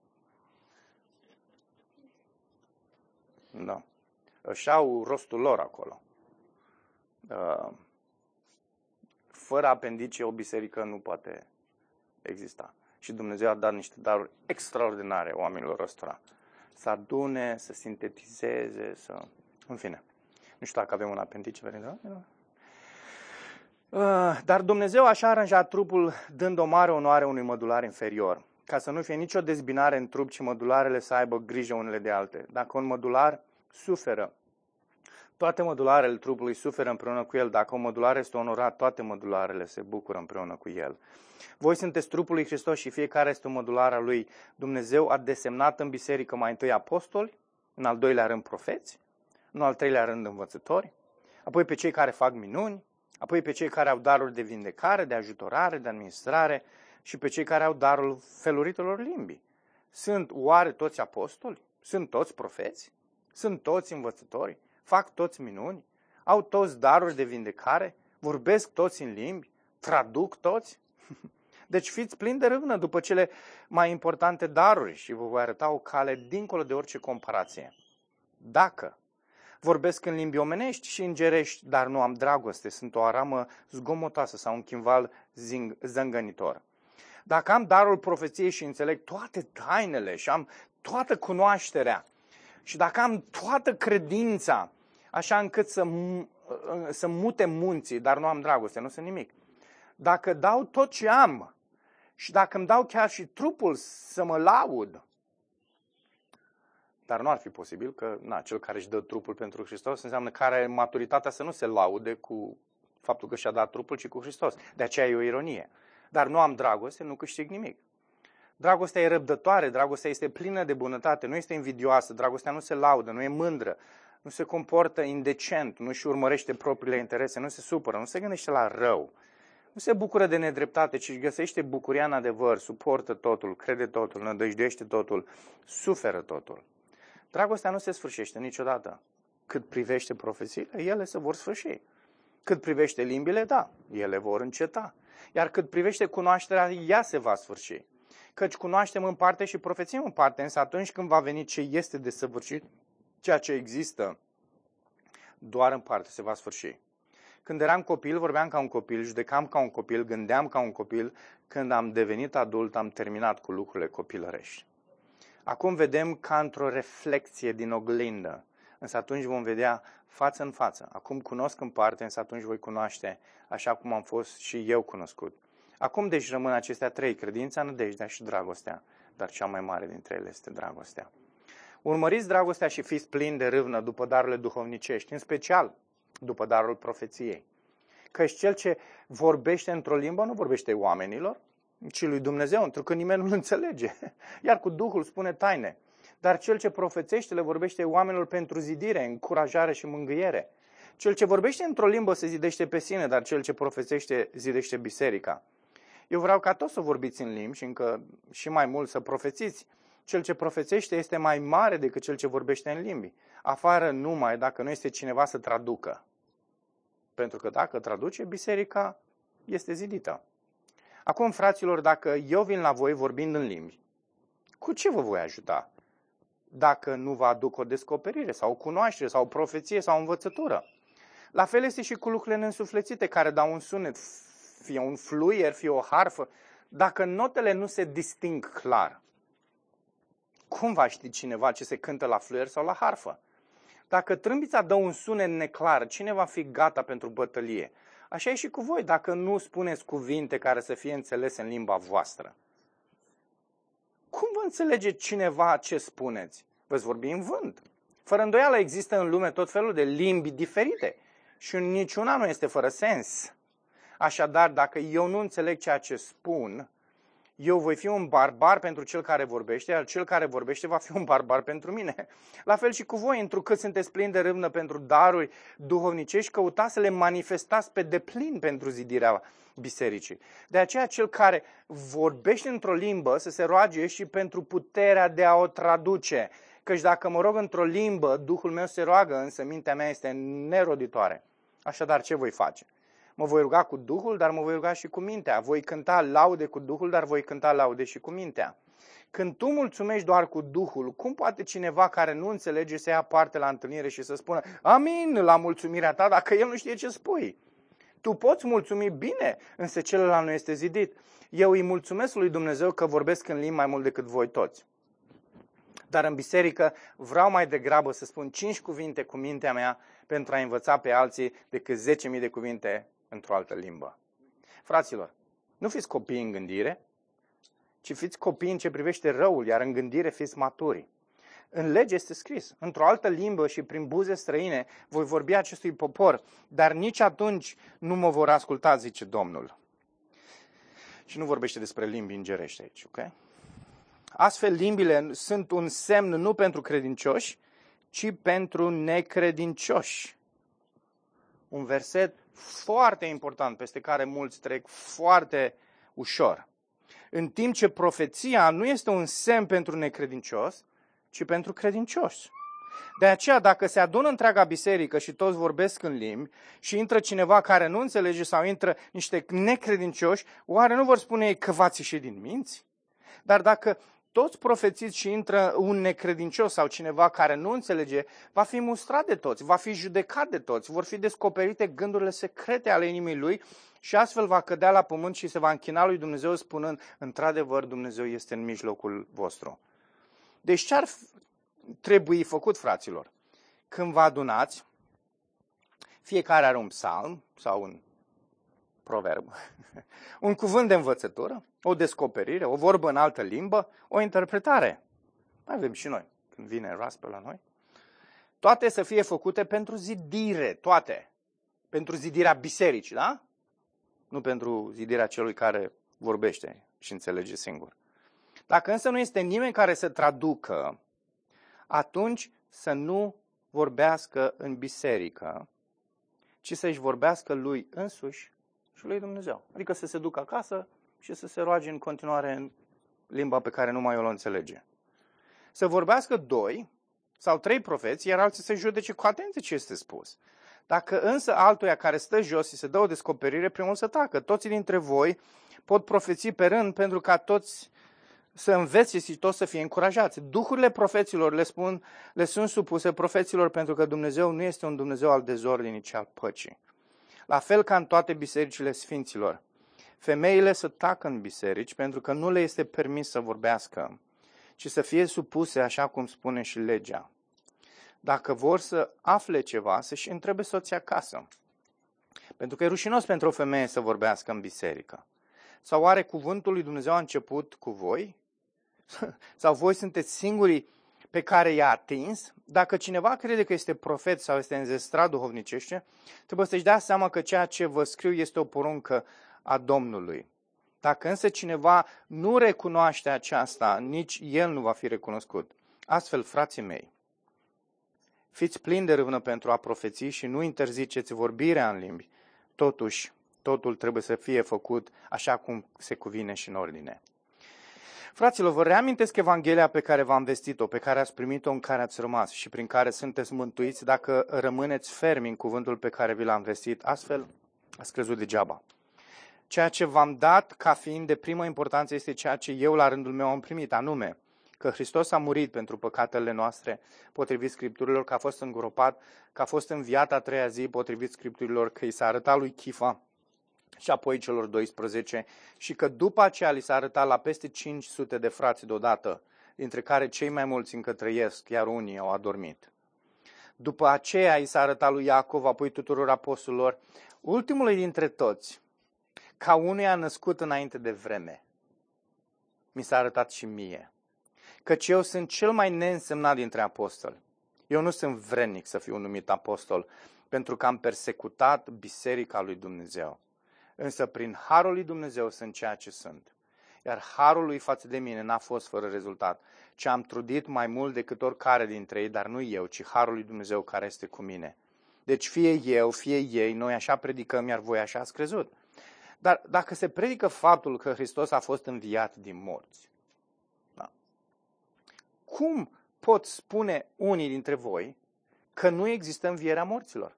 Da. Își au rostul lor acolo. Uh, fără apendice o biserică nu poate exista. Și Dumnezeu a dat niște daruri extraordinare oamenilor ăstora. Să adune, să sintetizeze, să... În fine. Nu știu dacă avem un apendice, vedem, da? Uh, dar Dumnezeu așa a aranjat trupul dând o mare onoare unui mădular inferior, ca să nu fie nicio dezbinare în trup, ci mădularele să aibă grijă unele de alte. Dacă un mădular suferă toate modularele trupului suferă împreună cu el. Dacă o modulare este onorat, toate modularele se bucură împreună cu el. Voi sunteți trupul lui Hristos și fiecare este o modulară a lui. Dumnezeu a desemnat în biserică mai întâi apostoli, în al doilea rând profeți, în al treilea rând învățători, apoi pe cei care fac minuni, apoi pe cei care au daruri de vindecare, de ajutorare, de administrare și pe cei care au darul feluritelor limbii. Sunt oare toți apostoli? Sunt toți profeți? Sunt toți învățători? Fac toți minuni, au toți daruri de vindecare, vorbesc toți în limbi, traduc toți. Deci fiți plini de râvnă după cele mai importante daruri și vă voi arăta o cale dincolo de orice comparație. Dacă vorbesc în limbi omenești și îngerești, dar nu am dragoste, sunt o aramă zgomotoasă sau un chimval zing, zângănitor. Dacă am darul profeției și înțeleg toate tainele și am toată cunoașterea, și dacă am toată credința, așa încât să să mute munții, dar nu am dragoste, nu sunt nimic. Dacă dau tot ce am și dacă îmi dau chiar și trupul să mă laud, dar nu ar fi posibil că na, cel care își dă trupul pentru Hristos înseamnă că are maturitatea să nu se laude cu faptul că și-a dat trupul, ci cu Hristos. De aceea e o ironie. Dar nu am dragoste, nu câștig nimic. Dragostea e răbdătoare, dragostea este plină de bunătate, nu este invidioasă, dragostea nu se laudă, nu e mândră, nu se comportă indecent, nu își urmărește propriile interese, nu se supără, nu se gândește la rău, nu se bucură de nedreptate, ci găsește bucuria în adevăr, suportă totul, crede totul, nădăjduiește totul, suferă totul. Dragostea nu se sfârșește niciodată. Cât privește profețiile, ele se vor sfârși. Cât privește limbile, da, ele vor înceta. Iar cât privește cunoașterea, ea se va sfârși. Căci cunoaștem în parte și profețim în parte, însă atunci când va veni ce este de săvârșit, ceea ce există, doar în parte se va sfârși. Când eram copil, vorbeam ca un copil, judecam ca un copil, gândeam ca un copil. Când am devenit adult, am terminat cu lucrurile copilărești. Acum vedem ca într-o reflexie din oglindă, însă atunci vom vedea față în față. Acum cunosc în parte, însă atunci voi cunoaște așa cum am fost și eu cunoscut. Acum deci rămân acestea trei, credința, nădejdea și dragostea, dar cea mai mare dintre ele este dragostea. Urmăriți dragostea și fiți plini de râvnă după darurile duhovnicești, în special după darul profeției. Căci cel ce vorbește într-o limbă nu vorbește oamenilor, ci lui Dumnezeu, pentru că nimeni nu înțelege. Iar cu Duhul spune taine. Dar cel ce profețește le vorbește oamenilor pentru zidire, încurajare și mângâiere. Cel ce vorbește într-o limbă se zidește pe sine, dar cel ce profețește zidește biserica. Eu vreau ca toți să vorbiți în limbi și încă și mai mult să profețiți. Cel ce profețește este mai mare decât cel ce vorbește în limbi. Afară numai dacă nu este cineva să traducă. Pentru că dacă traduce, biserica este zidită. Acum, fraților, dacă eu vin la voi vorbind în limbi, cu ce vă voi ajuta? Dacă nu vă aduc o descoperire sau o cunoaștere sau o profeție sau o învățătură. La fel este și cu lucrurile neînsuflețite care dau un sunet, fie un fluier, fie o harfă. Dacă notele nu se disting clar, cum va ști cineva ce se cântă la fluier sau la harfă? Dacă trâmbița dă un sunet neclar, cine va fi gata pentru bătălie? Așa e și cu voi, dacă nu spuneți cuvinte care să fie înțelese în limba voastră. Cum vă înțelege cineva ce spuneți? Veți vorbi în vânt. Fără îndoială există în lume tot felul de limbi diferite și niciuna nu este fără sens. Așadar, dacă eu nu înțeleg ceea ce spun, eu voi fi un barbar pentru cel care vorbește, iar cel care vorbește va fi un barbar pentru mine. La fel și cu voi, întrucât sunteți plini de râvnă pentru daruri duhovnicești, căutați să le manifestați pe deplin pentru zidirea bisericii. De aceea cel care vorbește într-o limbă să se roage și pentru puterea de a o traduce. Căci dacă mă rog într-o limbă, Duhul meu se roagă, însă mintea mea este neroditoare. Așadar, ce voi face? Mă voi ruga cu Duhul, dar mă voi ruga și cu mintea. Voi cânta laude cu Duhul, dar voi cânta laude și cu mintea. Când tu mulțumești doar cu Duhul, cum poate cineva care nu înțelege să ia parte la întâlnire și să spună Amin la mulțumirea ta dacă el nu știe ce spui? Tu poți mulțumi bine, însă celălalt nu este zidit. Eu îi mulțumesc lui Dumnezeu că vorbesc în limbi mai mult decât voi toți. Dar în biserică vreau mai degrabă să spun cinci cuvinte cu mintea mea pentru a învăța pe alții decât 10.000 de cuvinte într-o altă limbă. Fraților, nu fiți copii în gândire, ci fiți copii în ce privește răul, iar în gândire fiți maturi. În lege este scris, într-o altă limbă și prin buze străine voi vorbi acestui popor, dar nici atunci nu mă vor asculta, zice Domnul. Și nu vorbește despre limbi îngerești aici, ok? Astfel, limbile sunt un semn nu pentru credincioși, ci pentru necredincioși. Un verset foarte important peste care mulți trec foarte ușor. În timp ce profeția nu este un semn pentru necredincios, ci pentru credincioși. De aceea, dacă se adună întreaga biserică și toți vorbesc în limbi și intră cineva care nu înțelege sau intră niște necredincioși, oare nu vor spune ei că v-ați ieșit din minți? Dar dacă toți profețiți și intră un necredincios sau cineva care nu înțelege, va fi mustrat de toți, va fi judecat de toți, vor fi descoperite gândurile secrete ale inimii lui și astfel va cădea la pământ și se va închina lui Dumnezeu spunând, într-adevăr Dumnezeu este în mijlocul vostru. Deci ce ar trebui făcut, fraților? Când vă adunați, Fiecare are un psalm sau un proverb, un cuvânt de învățătură, o descoperire, o vorbă în altă limbă, o interpretare. Mai avem și noi, când vine ras pe la noi. Toate să fie făcute pentru zidire, toate. Pentru zidirea bisericii, da? Nu pentru zidirea celui care vorbește și înțelege singur. Dacă însă nu este nimeni care să traducă, atunci să nu vorbească în biserică, ci să-și vorbească lui însuși și lui Dumnezeu. Adică să se ducă acasă și să se roage în continuare în limba pe care numai el o înțelege. Să vorbească doi sau trei profeți, iar alții să judece cu atenție ce este spus. Dacă însă altuia care stă jos și se dă o descoperire, primul să tacă. Toți dintre voi pot profeți pe rând pentru ca toți să învețe și toți să fie încurajați. Duhurile profeților le, spun, le sunt supuse profeților pentru că Dumnezeu nu este un Dumnezeu al dezordinii, ci al păcii. La fel ca în toate bisericile sfinților. Femeile să tacă în biserici pentru că nu le este permis să vorbească, ci să fie supuse așa cum spune și legea. Dacă vor să afle ceva, să-și întrebe soția acasă. Pentru că e rușinos pentru o femeie să vorbească în biserică. Sau oare cuvântul lui Dumnezeu a început cu voi? Sau voi sunteți singurii pe care i-a atins? Dacă cineva crede că este profet sau este înzestrat duhovnicește, trebuie să-și dea seama că ceea ce vă scriu este o poruncă a Domnului. Dacă însă cineva nu recunoaște aceasta, nici el nu va fi recunoscut. Astfel, frații mei, fiți plini de râvnă pentru a profeți și nu interziceți vorbirea în limbi. Totuși, totul trebuie să fie făcut așa cum se cuvine și în ordine. Fraților, vă reamintesc Evanghelia pe care v-am vestit-o, pe care ați primit-o, în care ați rămas și prin care sunteți mântuiți dacă rămâneți fermi în cuvântul pe care vi l-am vestit, astfel ați crezut degeaba. Ceea ce v-am dat ca fiind de primă importanță este ceea ce eu la rândul meu am primit, anume că Hristos a murit pentru păcatele noastre, potrivit Scripturilor, că a fost îngropat, că a fost înviat a treia zi, potrivit Scripturilor, că i s-a arătat lui Chifa și apoi celor 12 și că după aceea li s-a arătat la peste 500 de frați deodată, dintre care cei mai mulți încă trăiesc, iar unii au adormit. După aceea i s-a arătat lui Iacov, apoi tuturor apostolilor, ultimului dintre toți, ca unuia născut înainte de vreme. Mi s-a arătat și mie. Căci eu sunt cel mai neînsemnat dintre apostoli. Eu nu sunt vrednic să fiu numit apostol, pentru că am persecutat biserica lui Dumnezeu. Însă prin harul lui Dumnezeu sunt ceea ce sunt. Iar harul lui față de mine n-a fost fără rezultat, ci am trudit mai mult decât oricare dintre ei, dar nu eu, ci harul lui Dumnezeu care este cu mine. Deci fie eu, fie ei, noi așa predicăm, iar voi așa ați crezut. Dar dacă se predică faptul că Hristos a fost înviat din morți, da? cum pot spune unii dintre voi că nu există învierea morților?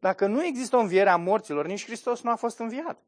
Dacă nu există o înviere a morților, nici Hristos nu a fost înviat.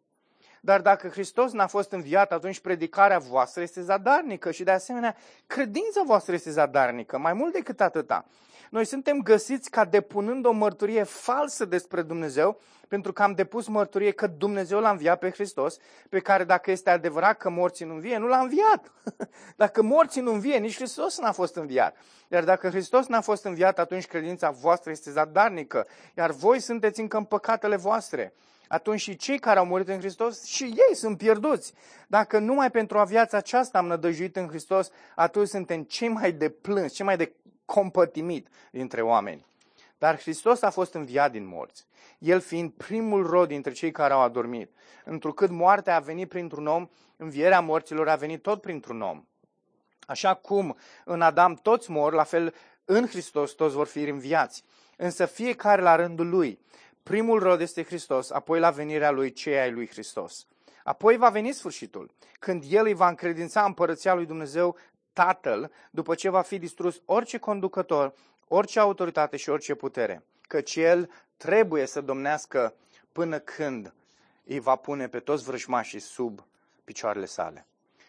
Dar dacă Hristos n-a fost înviat, atunci predicarea voastră este zadarnică și de asemenea credința voastră este zadarnică, mai mult decât atâta. Noi suntem găsiți ca depunând o mărturie falsă despre Dumnezeu, pentru că am depus mărturie că Dumnezeu l-a înviat pe Hristos, pe care dacă este adevărat că morții nu învie, nu l-a înviat. dacă morții nu învie, nici Hristos n-a fost înviat. Iar dacă Hristos n-a fost înviat, atunci credința voastră este zadarnică, iar voi sunteți încă în păcatele voastre atunci și cei care au murit în Hristos, și ei sunt pierduți. Dacă numai pentru a viața aceasta am nădăjuit în Hristos, atunci suntem cei mai de plâns, cei mai de compătimit dintre oameni. Dar Hristos a fost înviat din morți, El fiind primul rod dintre cei care au adormit. Întrucât moartea a venit printr-un om, învierea morților a venit tot printr-un om. Așa cum în Adam toți mor, la fel în Hristos toți vor fi înviați. Însă fiecare la rândul lui. Primul rod este Hristos, apoi la venirea lui cei ai lui Hristos. Apoi va veni sfârșitul, când El îi va încredința împărăția lui Dumnezeu Tatăl, după ce va fi distrus orice conducător, orice autoritate și orice putere, căci El trebuie să domnească până când îi va pune pe toți vrăjmașii sub picioarele sale.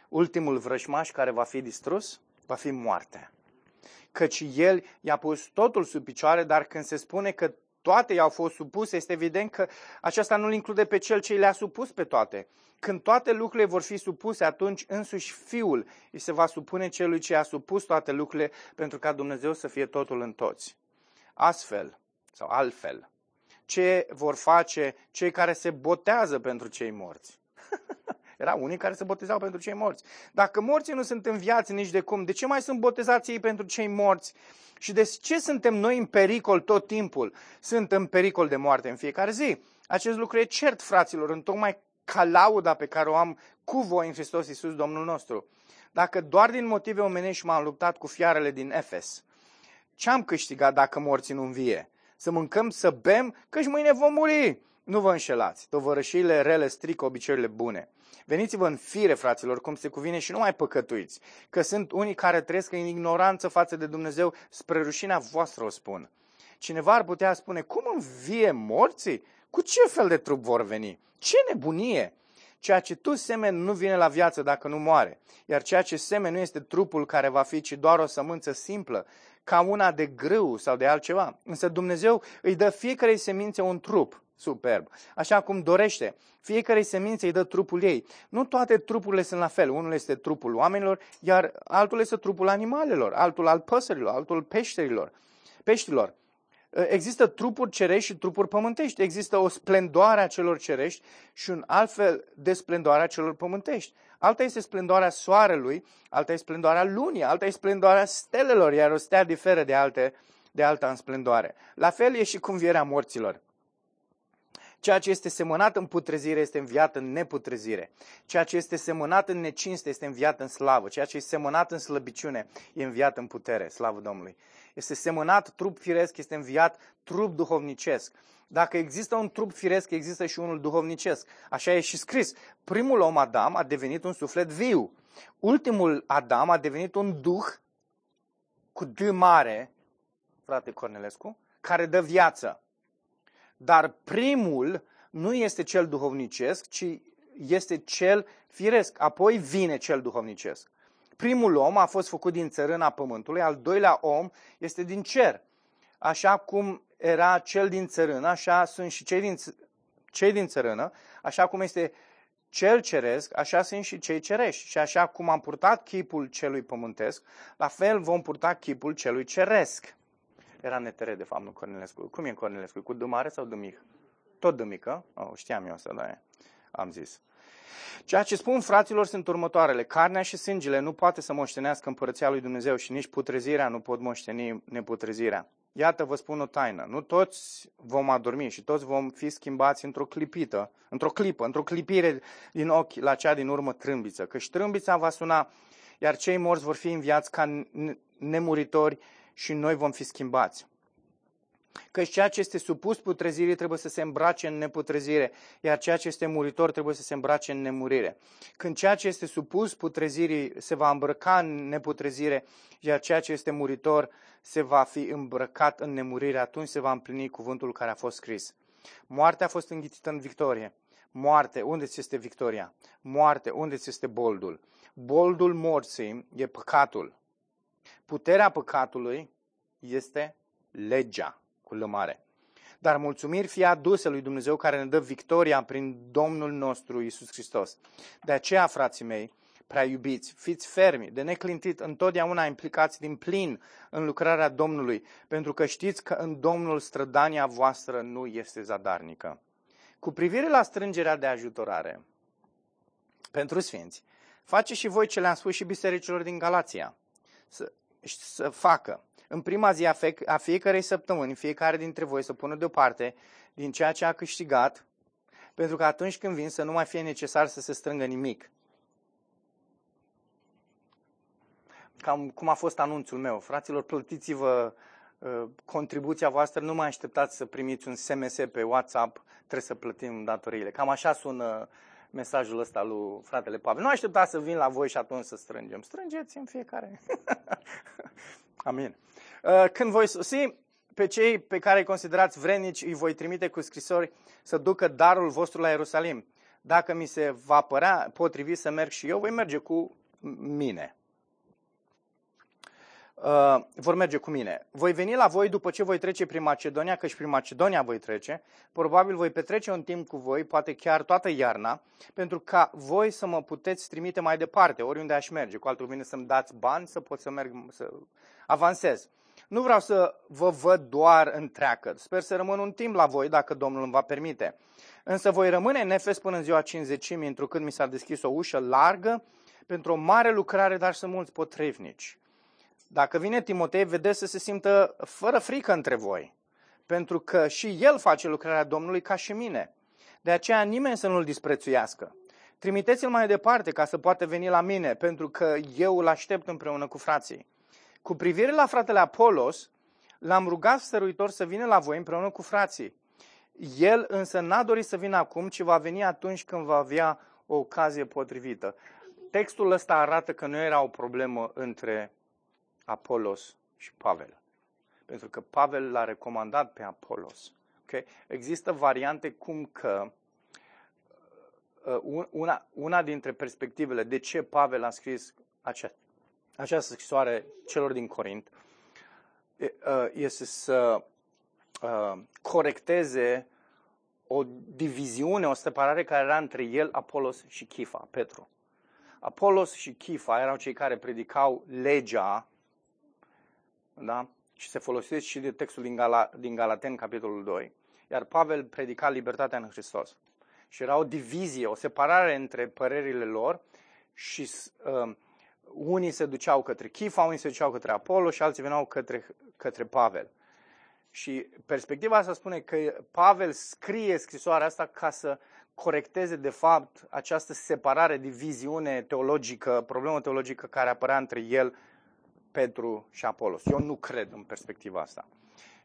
Ultimul vrăjmaș care va fi distrus va fi moartea. Căci El i-a pus totul sub picioare, dar când se spune că toate i-au fost supuse, este evident că aceasta nu-l include pe cel ce le-a supus pe toate. Când toate lucrurile vor fi supuse, atunci însuși Fiul îi se va supune celui ce a supus toate lucrurile pentru ca Dumnezeu să fie totul în toți. Astfel, sau altfel. Ce vor face cei care se botează pentru cei morți? Erau unii care se botezau pentru cei morți. Dacă morții nu sunt înviați nici de cum, de ce mai sunt botezați ei pentru cei morți? Și de ce suntem noi în pericol tot timpul? Sunt în pericol de moarte în fiecare zi. Acest lucru e cert, fraților, în tocmai ca lauda pe care o am cu voi în Hristos Iisus, Domnul nostru. Dacă doar din motive omenești m-am luptat cu fiarele din Efes, ce am câștigat dacă morții nu învie? Să mâncăm, să bem, căci mâine vom muri. Nu vă înșelați, tovărășiile rele strică obiceiurile bune. Veniți-vă în fire, fraților, cum se cuvine și nu mai păcătuiți, că sunt unii care trăiesc în ignoranță față de Dumnezeu, spre rușinea voastră o spun. Cineva ar putea spune, cum învie morții? Cu ce fel de trup vor veni? Ce nebunie! Ceea ce tu semeni nu vine la viață dacă nu moare, iar ceea ce semeni nu este trupul care va fi, ci doar o sămânță simplă, ca una de grâu sau de altceva. Însă Dumnezeu îi dă fiecare semințe un trup superb, așa cum dorește. Fiecare semință îi dă trupul ei. Nu toate trupurile sunt la fel. Unul este trupul oamenilor, iar altul este trupul animalelor, altul al păsărilor, altul peșterilor. peștilor. Există trupuri cerești și trupuri pământești. Există o splendoare a celor cerești și un alt fel de splendoare a celor pământești. Alta este splendoarea soarelui, alta este splendoarea lunii, alta este splendoarea stelelor, iar o stea diferă de, alte, de alta în splendoare. La fel e și cu învierea morților. Ceea ce este semănat în putrezire este înviat în neputrezire. Ceea ce este semănat în necinste este înviat în slavă. Ceea ce este semănat în slăbiciune e înviat în putere. Slavă Domnului! Este semănat trup firesc, este înviat trup duhovnicesc. Dacă există un trup firesc, există și unul duhovnicesc. Așa e și scris. Primul om, Adam, a devenit un suflet viu. Ultimul Adam a devenit un duh cu D mare, frate Cornelescu, care dă viață. Dar primul nu este cel duhovnicesc, ci este cel firesc. Apoi vine cel duhovnicesc. Primul om a fost făcut din țărâna pământului, al doilea om este din cer. Așa cum era cel din țărână, așa sunt și cei din, cei din țărână, așa cum este cel ceresc, așa sunt și cei cerești. Și așa cum am purtat chipul celui pământesc, la fel vom purta chipul celui ceresc. Era netere, de fapt, nu Cornelescu. Cum e Cornelescu? Cu D mare sau D mic? Tot D mică? Oh, știam eu asta, da, am zis. Ceea ce spun fraților sunt următoarele. Carnea și sângele nu poate să moștenească împărăția lui Dumnezeu și nici putrezirea nu pot moșteni neputrezirea. Iată, vă spun o taină. Nu toți vom adormi și toți vom fi schimbați într-o clipită, într-o clipă, într-o clipire din ochi la cea din urmă trâmbiță. Căci trâmbița va suna, iar cei morți vor fi înviați ca nemuritori și noi vom fi schimbați. Că ceea ce este supus putrezirii trebuie să se îmbrace în neputrezire, iar ceea ce este muritor trebuie să se îmbrace în nemurire. Când ceea ce este supus putrezirii se va îmbrăca în neputrezire, iar ceea ce este muritor se va fi îmbrăcat în nemurire, atunci se va împlini cuvântul care a fost scris. Moartea a fost înghițită în victorie. Moarte, unde ți este victoria? Moarte, unde ți este boldul? Boldul morții e păcatul. Puterea păcatului este legea cu lămare. Dar mulțumiri fie aduse lui Dumnezeu care ne dă victoria prin Domnul nostru Isus Hristos. De aceea, frații mei, prea iubiți, fiți fermi, de neclintit, întotdeauna implicați din plin în lucrarea Domnului, pentru că știți că în Domnul strădania voastră nu este zadarnică. Cu privire la strângerea de ajutorare pentru sfinți, face și voi ce le-am spus și bisericilor din Galația. Să, să facă în prima zi a, fe- a fiecarei săptămâni, fiecare dintre voi să pună deoparte din ceea ce a câștigat, pentru că atunci când vin să nu mai fie necesar să se strângă nimic. Cam cum a fost anunțul meu. Fraților, plătiți-vă uh, contribuția voastră, nu mai așteptați să primiți un SMS pe WhatsApp, trebuie să plătim datoriile. Cam așa sună mesajul ăsta lui fratele Pavel. Nu așteptați să vin la voi și atunci să strângem. Strângeți în fiecare. Amin. Uh, când voi sosi, pe cei pe care îi considerați vrenici îi voi trimite cu scrisori să ducă darul vostru la Ierusalim. Dacă mi se va părea potrivit să merg și eu, voi merge cu mine. Uh, vor merge cu mine. Voi veni la voi după ce voi trece prin Macedonia, că și prin Macedonia voi trece. Probabil voi petrece un timp cu voi, poate chiar toată iarna, pentru ca voi să mă puteți trimite mai departe, oriunde aș merge. Cu alte cuvinte, să-mi dați bani să pot să merg, să avansez. Nu vreau să vă văd doar întreagă. Sper să rămân un timp la voi, dacă Domnul îmi va permite. Însă voi rămâne în Efes până în ziua 50, întrucât mi s-a deschis o ușă largă pentru o mare lucrare, dar sunt mulți potrivnici. Dacă vine Timotei, vedeți să se simtă fără frică între voi, pentru că și el face lucrarea Domnului ca și mine. De aceea nimeni să nu-l disprețuiască. Trimiteți-l mai departe ca să poată veni la mine, pentru că eu îl aștept împreună cu frații. Cu privire la fratele Apolos, l-am rugat stăruitor să vină la voi împreună cu frații. El însă n-a dorit să vină acum, ci va veni atunci când va avea o ocazie potrivită. Textul ăsta arată că nu era o problemă între Apolos și Pavel. Pentru că Pavel l-a recomandat pe Apolos. Okay? Există variante cum că uh, una, una dintre perspectivele de ce Pavel a scris acea, această scrisoare celor din Corint uh, este să uh, corecteze o diviziune, o separare care era între el, Apolos și Chifa, Petru. Apolos și Chifa erau cei care predicau legea, da? și se folosesc și de textul din, Gala, din Galaten, capitolul 2. Iar Pavel predica libertatea în Hristos. Și era o divizie, o separare între părerile lor și uh, unii se duceau către Chifa, unii se duceau către Apollo și alții veneau către, către Pavel. Și perspectiva asta spune că Pavel scrie scrisoarea asta ca să corecteze de fapt această separare, diviziune teologică, problemă teologică care apărea între el, Petru și Apolos. Eu nu cred în perspectiva asta.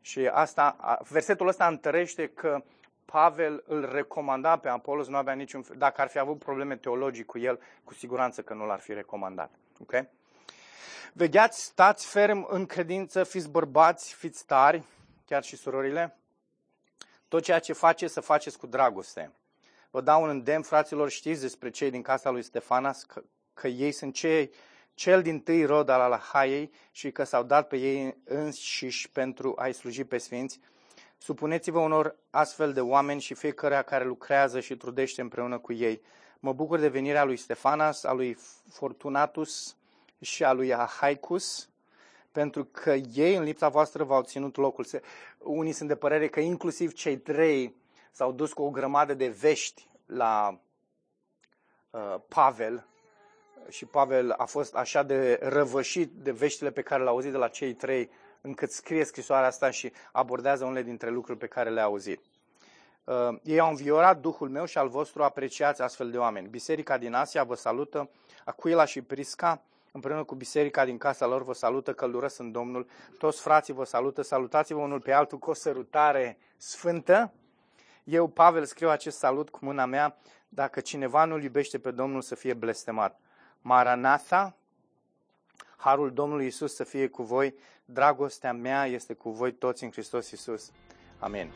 Și asta, versetul ăsta întărește că Pavel îl recomanda pe Apolos, nu avea niciun dacă ar fi avut probleme teologice cu el, cu siguranță că nu l-ar fi recomandat. Okay? Vegheați, stați ferm în credință, fiți bărbați, fiți tari, chiar și surorile. Tot ceea ce faceți, să faceți cu dragoste. Vă dau un îndemn, fraților, știți despre cei din casa lui Stefanas, că, că ei sunt cei, cel din tâi rod al Alahaiei și că s-au dat pe ei înșiși pentru a-i sluji pe sfinți. Supuneți-vă unor astfel de oameni și fiecare care lucrează și trudește împreună cu ei. Mă bucur de venirea lui Stefanas, a lui Fortunatus și a lui Ahaicus, pentru că ei în lipsa voastră v-au ținut locul. Unii sunt de părere că inclusiv cei trei s-au dus cu o grămadă de vești la uh, Pavel și Pavel a fost așa de răvășit de veștile pe care le-a auzit de la cei trei, încât scrie scrisoarea asta și abordează unele dintre lucruri pe care le-a auzit. Uh, ei au înviorat Duhul meu și al vostru, apreciați astfel de oameni. Biserica din Asia vă salută, Acuila și Prisca, împreună cu biserica din casa lor vă salută, călduros în Domnul, toți frații vă salută, salutați-vă unul pe altul cu o sărutare sfântă. Eu, Pavel, scriu acest salut cu mâna mea, dacă cineva nu iubește pe Domnul să fie blestemat. Maranatha, harul Domnului Isus să fie cu voi, dragostea mea este cu voi toți în Hristos Isus. Amin.